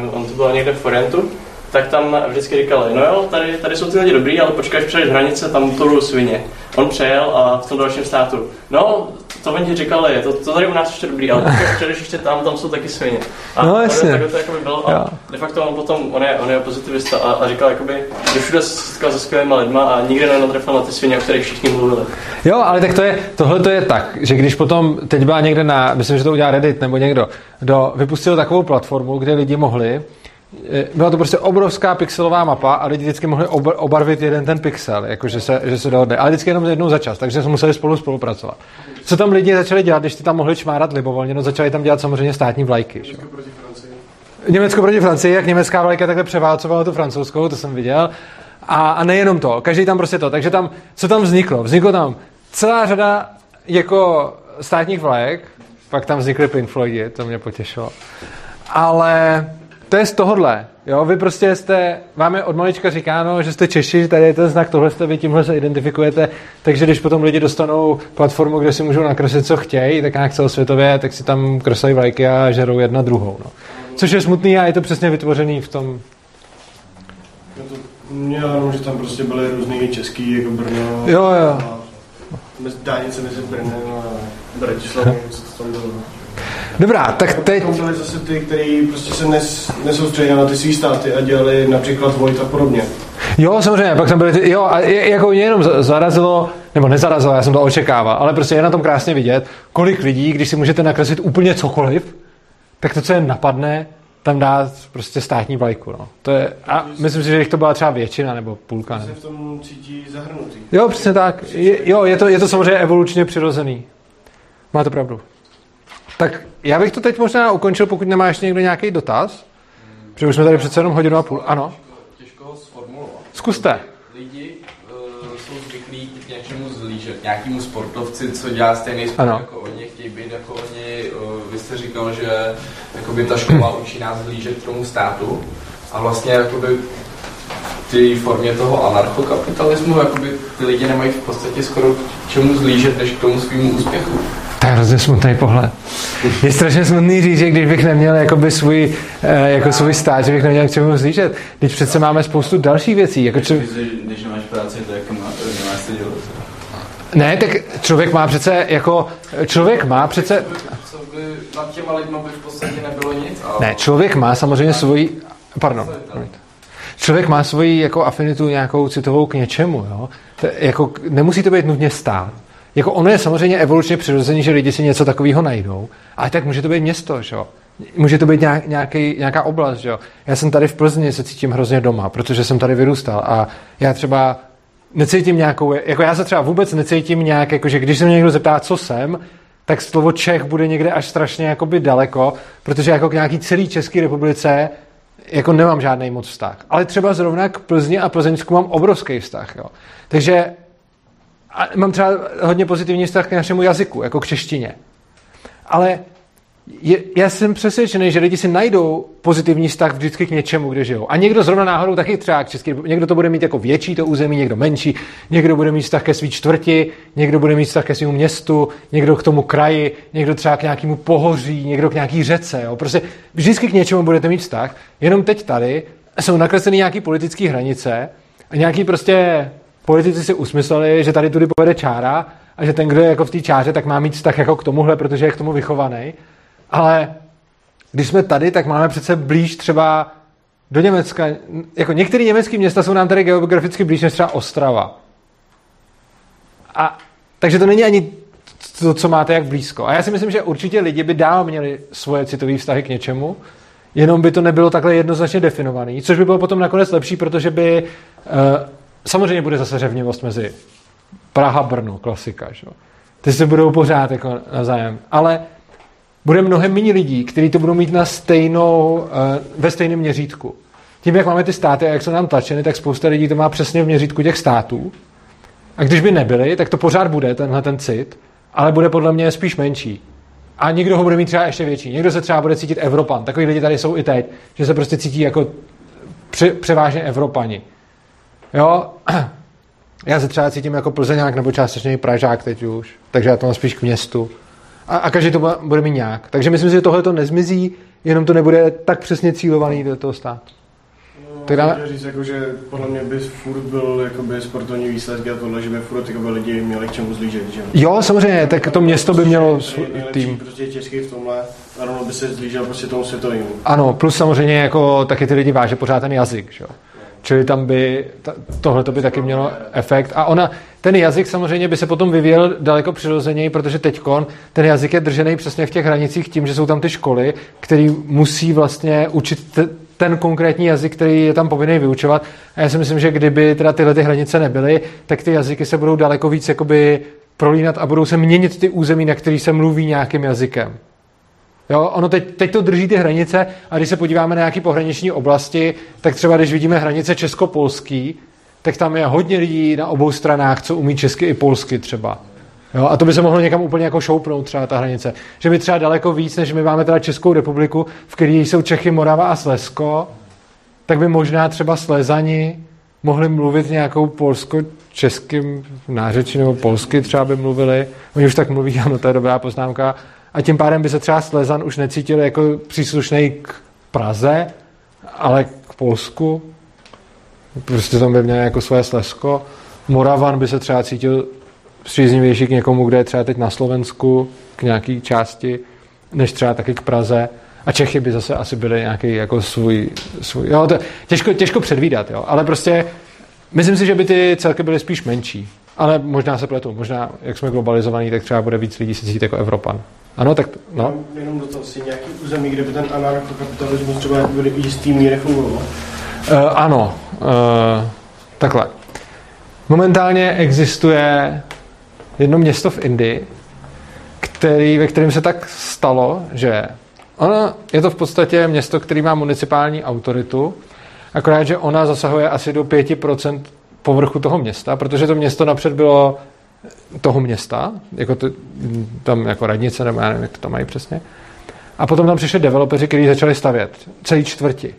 uh, on to byl někde v Orientu, tak tam vždycky říkali, no jo, tady, tady jsou ty lidi dobrý, ale počkej, až přejdeš hranice, tam to budou svině. On přejel a v tom dalším státu, no, to oni ti říkali, to, to tady u nás ještě dobrý, ale počkej, přejdeš ještě tam, tam jsou taky svině. A no, jasně. Takhle to jakoby bylo a de facto on potom, on je, on je pozitivista a, a říkal, jakoby, že všude se setkal se skvělými lidma a nikdy nenatrefil na ty svině, o kterých všichni mluvili. Jo, ale tak to je, tohle to je tak, že když potom, teď byla někde na, myslím, že to udělá Reddit nebo někdo, kdo vypustil takovou platformu, kde lidi mohli byla to prostě obrovská pixelová mapa a lidi vždycky mohli obarvit jeden ten pixel, jakože se, že se dohodne. Ale vždycky jenom jednou za čas, takže jsme museli spolu spolupracovat. Co tam lidi začali dělat, když ty tam mohli čmárat libovolně, no začali tam dělat samozřejmě státní vlajky. Německo proti Francii. Německo proti Francii, jak německá vlajka takhle převálcovala tu francouzskou, to jsem viděl. A, a nejenom to, každý tam prostě to. Takže tam, co tam vzniklo? Vzniklo tam celá řada jako státních vlajek, pak tam vznikly Pink Floydy, to mě potěšilo. Ale to je z tohohle. Jo? Vy prostě jste, vám je od malička říkáno, že jste Češi, že tady je ten znak, tohle jste, vy tímhle se identifikujete, takže když potom lidi dostanou platformu, kde si můžou nakreslit, co chtějí, tak nějak celosvětově, tak si tam kreslí vlajky a žerou jedna druhou. No. Což je smutný a je to přesně vytvořený v tom... Mě ano, že tam prostě byly různý český, jako Brno. Jo, jo. A dálnice mezi Brnem a Bratislavou, co to tam bylo. Dobrá, tak teď... To byly zase ty, kteří prostě se nes, nesoustředili na ty svý státy a dělali například Vojt a podobně. Jo, samozřejmě, pak tam byly ty, jo, a jako mě jenom zarazilo, nebo nezarazilo, já jsem to očekával, ale prostě je na tom krásně vidět, kolik lidí, když si můžete nakreslit úplně cokoliv, tak to, co je napadne, tam dá prostě státní vlajku. No. To je, a myslím si, že jich to byla třeba většina nebo půlka. Ne? se v tom cítí zahrnutý. Jo, přesně tak. Je, jo, je to, je to samozřejmě evolučně přirozený. Máte pravdu. Tak já bych to teď možná ukončil, pokud nemá ještě někdo nějaký dotaz. Hmm. Protože už jsme tady přece jenom hodinu a půl. Ano. Těžko ho sformulovat. Zkuste. Lidi uh, jsou zvyklí k něčemu zlížet nějakému sportovci, co dělá stejný sport ano. jako oni, chtějí být jako oni. Vy jste říkal, že jakoby ta škola učí nás blíže k tomu státu a vlastně jakoby té formě toho anarchokapitalismu, jakoby ty lidi nemají v podstatě skoro k čemu zlížet, než k tomu svýmu úspěchu. To je hrozně smutný pohled. Je strašně smutný říct, že když bych neměl jakoby svůj, eh, jako svůj stát, že bych neměl k čemu zlížet. Když přece máme spoustu dalších věcí. Jako či... Když nemáš práci, tak nemáš se dělat. Ne, tak člověk má přece, jako, člověk má přece... Co by nad těma lidma by v podstatě nebylo nic? Ale... Ne, člověk má samozřejmě svoji... Pardon. Člověk má svoji jako afinitu nějakou citovou k něčemu, jo? To, jako, nemusí to být nutně stát. Jako ono je samozřejmě evolučně přirozený, že lidi si něco takového najdou, ale tak může to být město, že jo? Může to být nějaký, nějaká oblast, že jo? Já jsem tady v Plzni, se cítím hrozně doma, protože jsem tady vyrůstal a já třeba necítím nějakou, jako já se třeba vůbec necítím nějak, jako že když se mě někdo zeptá, co jsem, tak slovo Čech bude někde až strašně jakoby daleko, protože jako k nějaký celý České republice jako nemám žádný moc vztah. Ale třeba zrovna k Plzni a Plzeňsku mám obrovský vztah. Jo. Takže a mám třeba hodně pozitivní vztah k našemu jazyku, jako k češtině. Ale je, já jsem přesvědčený, že lidi si najdou pozitivní vztah vždycky k něčemu, kde žijou. A někdo zrovna náhodou taky třeba k český, někdo to bude mít jako větší to území, někdo menší, někdo bude mít vztah ke své čtvrti, někdo bude mít vztah ke svému městu, někdo k tomu kraji, někdo třeba k nějakému pohoří, někdo k nějaký řece. Jo. Prostě vždycky k něčemu budete mít vztah, jenom teď tady jsou nakresleny nějaké politické hranice a nějaký prostě politici si usmysleli, že tady tudy povede čára a že ten, kdo je jako v té čáře, tak má mít vztah jako k tomuhle, protože je k tomu vychovaný. Ale když jsme tady, tak máme přece blíž třeba do Německa. Jako některé německé města jsou nám tady geograficky blíž než třeba Ostrava. A, takže to není ani to, co máte jak blízko. A já si myslím, že určitě lidi by dál měli svoje citové vztahy k něčemu, jenom by to nebylo takhle jednoznačně definovaný, což by bylo potom nakonec lepší, protože by uh, samozřejmě bude zase řevnivost mezi Praha, Brno, klasika, že? Ty se budou pořád jako navzájem. Ale bude mnohem méně lidí, kteří to budou mít na stejnou, eh, ve stejném měřítku. Tím, jak máme ty státy a jak jsou nám tlačeny, tak spousta lidí to má přesně v měřítku těch států. A když by nebyly, tak to pořád bude, tenhle ten cit, ale bude podle mě spíš menší. A někdo ho bude mít třeba ještě větší. Někdo se třeba bude cítit Evropan. Takový lidi tady jsou i teď, že se prostě cítí jako pře- převážně Evropani. Jo, já se třeba cítím jako plzeňák nebo částečně Pražák teď už, takže já to mám spíš k městu a, a každý to bude mít nějak. Takže myslím si, že tohle to nezmizí, jenom to nebude tak přesně cílovaný do toho státu. No, tak dáme... říct, jako, že podle mě by furt byl jakoby, sportovní výsledek a tohle, že by furt jakoby, lidi měli k čemu zlížet. Že? Jo, samozřejmě, tak to město by mělo tým. prostě český v tomhle, a by se zlížel prostě tomu světovému. Ano, plus samozřejmě jako taky ty lidi váže pořád ten jazyk, že? Čili tam by, tohle by taky mělo efekt. A ona, ten jazyk samozřejmě by se potom vyvíjel daleko přirozeněji, protože teď ten jazyk je držený přesně v těch hranicích tím, že jsou tam ty školy, které musí vlastně učit ten konkrétní jazyk, který je tam povinný vyučovat. A já si myslím, že kdyby teda tyhle ty hranice nebyly, tak ty jazyky se budou daleko víc jakoby prolínat a budou se měnit ty území, na který se mluví nějakým jazykem. Jo, ono teď, teď to drží ty hranice a když se podíváme na nějaké pohraniční oblasti, tak třeba když vidíme hranice česko-polský, tak tam je hodně lidí na obou stranách, co umí česky i polsky třeba. Jo, a to by se mohlo někam úplně jako šoupnout třeba ta hranice. Že by třeba daleko víc, než my máme teda Českou republiku, v které jsou Čechy, Morava a Slezsko, tak by možná třeba Slezani mohli mluvit nějakou polsko-českým nářečí nebo polsky třeba by mluvili. Oni už tak mluví, ano, to je dobrá poznámka a tím pádem by se třeba Slezan už necítil jako příslušný k Praze, ale k Polsku. Prostě tam by měl jako své Slezsko. Moravan by se třeba cítil příznivější k někomu, kde je třeba teď na Slovensku, k nějaké části, než třeba taky k Praze. A Čechy by zase asi byly nějaký jako svůj, svůj jo, to těžko, těžko předvídat, jo, ale prostě myslím si, že by ty celky byly spíš menší. Ale možná se pletu, možná, jak jsme globalizovaní, tak třeba bude víc lidí se cítit jako Evropan. Ano, tak no. Jenom, jenom to si nějaký území, kde by ten anarchokapitalismus třeba byly jistý míry fungoval? Uh, ano, uh, takhle. Momentálně existuje jedno město v Indii, který, ve kterém se tak stalo, že ono je to v podstatě město, který má municipální autoritu, akorát, že ona zasahuje asi do 5% povrchu toho města, protože to město napřed bylo toho města, jako to, tam jako radnice, nebo já nevím, jak to mají přesně. A potom tam přišli developeři, kteří začali stavět celý čtvrti.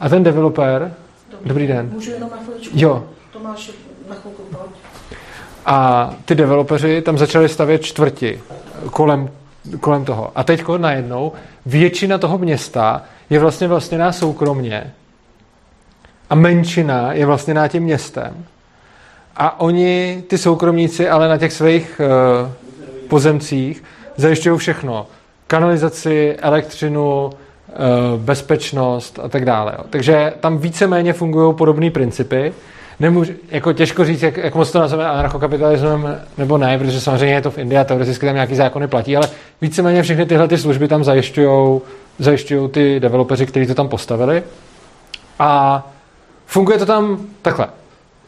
A ten developer, dobrý, dobrý den. Můžu jenom na chviličku? Jo. Tomáš, na chvilku, pojď. A ty developeři tam začali stavět čtvrti kolem, kolem toho. A teď najednou většina toho města je vlastně vlastněná soukromně a menšina je vlastněná tím městem. A oni, ty soukromníci, ale na těch svých uh, pozemcích zajišťují všechno. Kanalizaci, elektřinu, uh, bezpečnost a tak dále. Jo. Takže tam víceméně fungují podobné principy. Nemůžu, jako těžko říct, jak, jak moc to nazveme anarchokapitalismem nebo ne, protože samozřejmě je to v Indii a teoreticky tam nějaký zákony platí, ale víceméně všechny tyhle ty služby tam zajišťují zajišťují ty developeři, kteří to tam postavili. A funguje to tam takhle.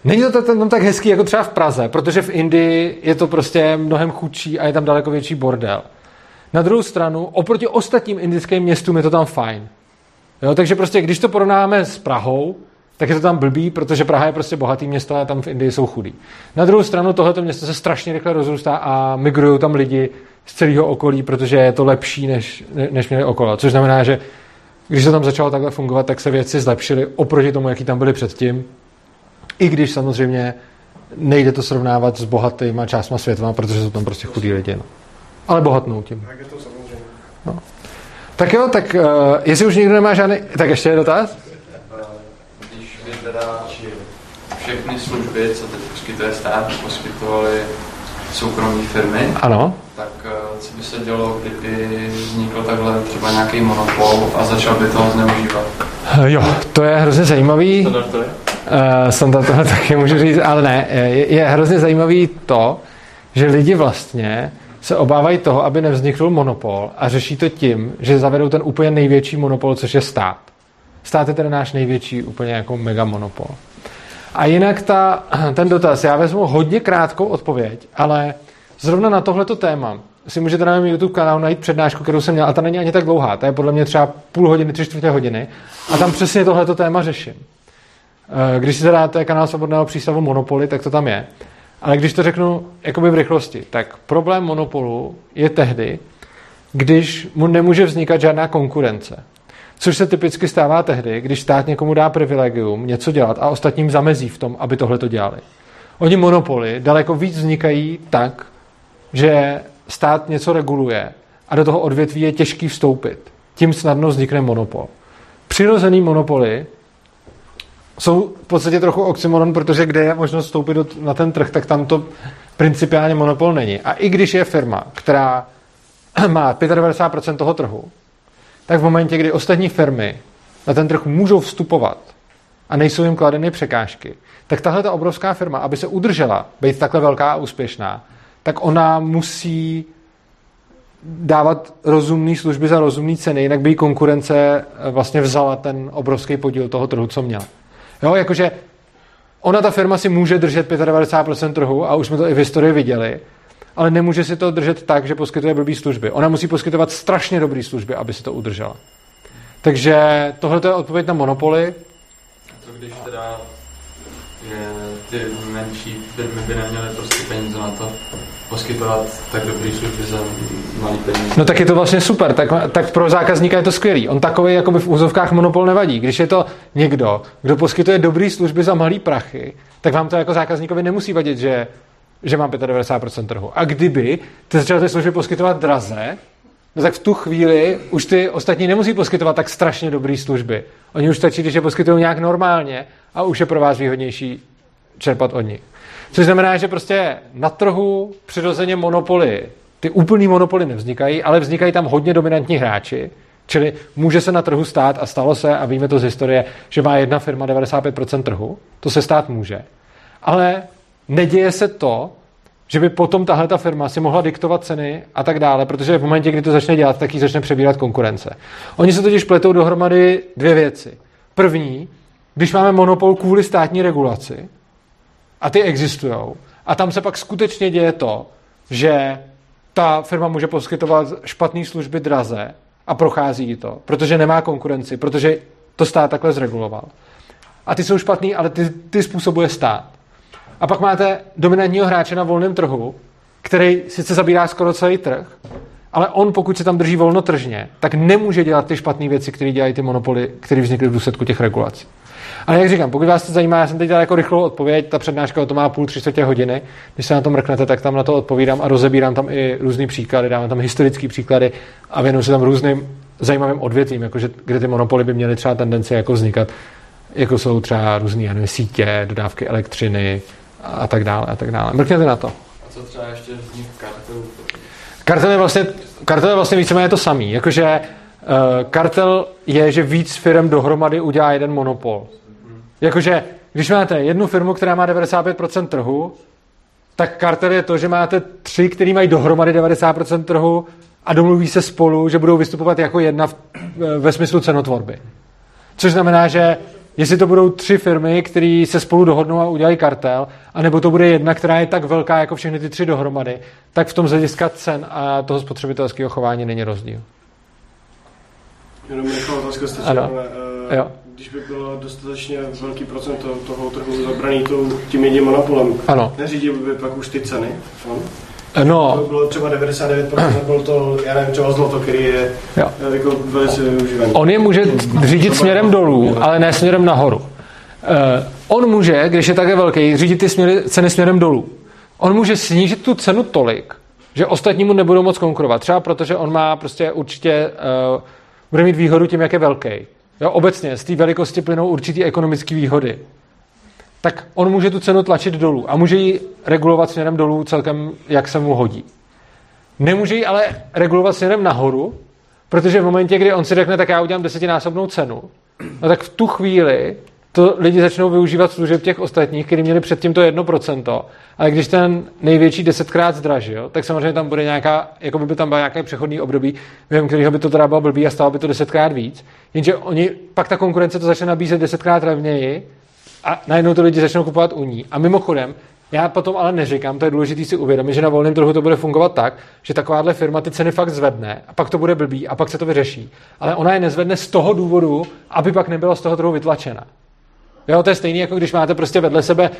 Není to tam tak hezký jako třeba v Praze, protože v Indii je to prostě mnohem chudší a je tam daleko větší bordel. Na druhou stranu, oproti ostatním indickým městům je to tam fajn. Jo, takže prostě, když to porovnáme s Prahou, tak je to tam blbý, protože Praha je prostě bohatý město a tam v Indii jsou chudí. Na druhou stranu tohleto město se strašně rychle rozrůstá a migrují tam lidi z celého okolí, protože je to lepší, než, než měli okolo. Což znamená, že když to tam začalo takhle fungovat, tak se věci zlepšily oproti tomu, jaký tam byly předtím. I když samozřejmě nejde to srovnávat s bohatýma částma světa, protože jsou tam prostě chudí lidi. No. Ale bohatnou tím. Tak je to samozřejmě. No. Tak jo, tak uh, jestli už nikdo nemá žádný... Tak ještě je dotaz? Když by teda všechny služby, co teď poskytuje stát, poskytovaly soukromé firmy, ano. tak uh, co by se dělo, kdyby vznikl takhle třeba nějaký monopol a začal by toho zneužívat? Jo, to je hrozně zajímavý. Standard to je? Uh, standard tohle taky můžu říct, ale ne. Je, je hrozně zajímavý to, že lidi vlastně se obávají toho, aby nevznikl monopol a řeší to tím, že zavedou ten úplně největší monopol, což je stát. Stát je tedy náš největší úplně jako mega monopol. A jinak ta, ten dotaz, já vezmu hodně krátkou odpověď, ale zrovna na tohleto téma si můžete na mém YouTube kanálu najít přednášku, kterou jsem měl, a ta není ani tak dlouhá, to je podle mě třeba půl hodiny, tři čtvrtě hodiny, a tam přesně tohleto téma řeším. Eh, když si zadáte kanál Svobodného přístavu Monopoly, tak to tam je. Ale když to řeknu jakoby v rychlosti, tak problém monopolu je tehdy, když mu nemůže vznikat žádná konkurence. Což se typicky stává tehdy, když stát někomu dá privilegium něco dělat a ostatním zamezí v tom, aby tohle to dělali. Oni monopoly daleko víc vznikají tak, že stát něco reguluje a do toho odvětví je těžký vstoupit. Tím snadno vznikne monopol. Přirozený monopoly jsou v podstatě trochu oxymoron, protože kde je možnost vstoupit na ten trh, tak tam to principiálně monopol není. A i když je firma, která má 95% toho trhu, tak v momentě, kdy ostatní firmy na ten trh můžou vstupovat a nejsou jim kladeny překážky, tak tahle ta obrovská firma, aby se udržela, být takhle velká a úspěšná, tak ona musí dávat rozumné služby za rozumné ceny, jinak by jí konkurence eh, vlastně vzala ten obrovský podíl toho trhu, co měla. Jo, jakože ona, ta firma si může držet 95% trhu a už jsme to i v historii viděli, ale nemůže si to držet tak, že poskytuje blbý služby. Ona musí poskytovat strašně dobré služby, aby si to udržela. Takže tohle je odpověď na monopoly. Co když teda je, ty menší firmy by neměly prostě peníze na to poskytovat tak dobrý služby za malý peníze. No tak je to vlastně super, tak, tak pro zákazníka je to skvělý. On takový jakoby v úzovkách monopol nevadí. Když je to někdo, kdo poskytuje dobrý služby za malý prachy, tak vám to jako zákazníkovi nemusí vadit, že že mám 95% trhu. A kdyby ty začal ty služby poskytovat draze, no tak v tu chvíli už ty ostatní nemusí poskytovat tak strašně dobré služby. Oni už stačí, když je poskytují nějak normálně a už je pro vás výhodnější čerpat od nich. Což znamená, že prostě na trhu přirozeně monopoly, ty úplný monopoly nevznikají, ale vznikají tam hodně dominantní hráči, Čili může se na trhu stát, a stalo se, a víme to z historie, že má jedna firma 95% trhu, to se stát může. Ale neděje se to, že by potom tahle ta firma si mohla diktovat ceny a tak dále, protože v momentě, kdy to začne dělat, tak ji začne přebírat konkurence. Oni se totiž pletou dohromady dvě věci. První, když máme monopol kvůli státní regulaci, a ty existují, a tam se pak skutečně děje to, že ta firma může poskytovat špatné služby draze a prochází jí to, protože nemá konkurenci, protože to stát takhle zreguloval. A ty jsou špatný, ale ty, ty způsobuje stát. A pak máte dominantního hráče na volném trhu, který sice zabírá skoro celý trh, ale on, pokud se tam drží volno tržně, tak nemůže dělat ty špatné věci, které dělají ty monopoly, které vznikly v důsledku těch regulací. Ale jak říkám, pokud vás to zajímá, já jsem teď dal jako rychlou odpověď, ta přednáška o to má půl, tři čtvrtě hodiny. Když se na to mrknete, tak tam na to odpovídám a rozebírám tam i různé příklady, dávám tam historické příklady a věnuju se tam různým zajímavým odvětvím, jakože, kde ty monopoly by měly třeba tendenci jako vznikat, jako jsou třeba různé sítě, dodávky elektřiny a tak dále a tak dále. Mrkněte na to. A co třeba ještě vznik kartelů? Kartel je vlastně, kartel je vlastně víceméně to samý. Jakože uh, kartel je, že víc firm dohromady udělá jeden monopol. Jakože, když máte jednu firmu, která má 95% trhu, tak kartel je to, že máte tři, který mají dohromady 90% trhu a domluví se spolu, že budou vystupovat jako jedna v, ve smyslu cenotvorby. Což znamená, že jestli to budou tři firmy, které se spolu dohodnou a udělají kartel, anebo to bude jedna, která je tak velká jako všechny ty tři dohromady, tak v tom z hlediska cen a toho spotřebitelského chování není rozdíl. Jenom rychlá otázka, ano. Uh, jo když by bylo dostatečně velký procent toho trhu zabraný tím jedním monopolem, ano. neřídil by pak už ty ceny? On? No. To bylo třeba 99%, bylo to, já nevím, třeba zlato, který je jo. Eh, jako velice využívaný. On je může řídit směrem dolů, ale ne směrem nahoru. Uh, on může, když je také velký, řídit ty směry, ceny směrem dolů. On může snížit tu cenu tolik, že ostatní mu nebudou moc konkurovat. Třeba protože on má prostě určitě, uh, bude mít výhodu tím, jak je velký. Jo, obecně z té velikosti plynou určitý ekonomické výhody. Tak on může tu cenu tlačit dolů a může ji regulovat směrem dolů celkem, jak se mu hodí. Nemůže ji ale regulovat směrem nahoru, protože v momentě, kdy on si řekne, tak já udělám desetinásobnou cenu, no tak v tu chvíli to lidi začnou využívat služeb těch ostatních, kteří měli předtím to 1%, ale když ten největší desetkrát zdražil, tak samozřejmě tam bude nějaká, jako by tam byl nějaké přechodný období, během kterého by to teda bylo blbý a stalo by to desetkrát víc. Jenže oni, pak ta konkurence to začne nabízet desetkrát levněji a najednou to lidi začnou kupovat u ní. A mimochodem, já potom ale neříkám, to je důležité si uvědomit, že na volném trhu to bude fungovat tak, že takováhle firma ty ceny fakt zvedne a pak to bude blbý a pak se to vyřeší. Ale ona je nezvedne z toho důvodu, aby pak nebyla z toho trhu vytlačena. Jo, to je stejný, jako když máte prostě vedle sebe,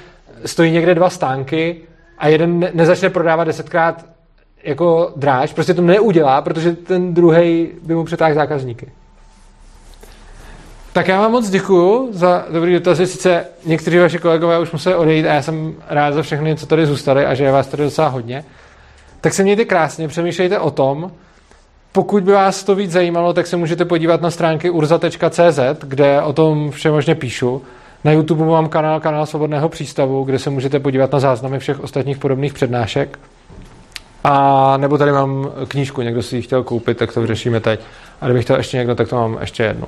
stojí někde dva stánky a jeden ne- nezačne prodávat desetkrát jako dráž, prostě to neudělá, protože ten druhý by mu přetáhl zákazníky. Tak já vám moc děkuju za dobrý dotazy. Sice někteří vaši kolegové už museli odejít a já jsem rád za všechny, co tady zůstali a že je vás tady docela hodně. Tak se mějte krásně, přemýšlejte o tom. Pokud by vás to víc zajímalo, tak se můžete podívat na stránky urza.cz, kde o tom vše možně píšu. Na YouTube mám kanál, kanál Svobodného přístavu, kde se můžete podívat na záznamy všech ostatních podobných přednášek. A nebo tady mám knížku, někdo si ji chtěl koupit, tak to vyřešíme teď. A kdybych chtěl ještě někdo, tak to mám ještě jednu.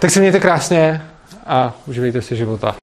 Tak se mějte krásně a uživejte si života.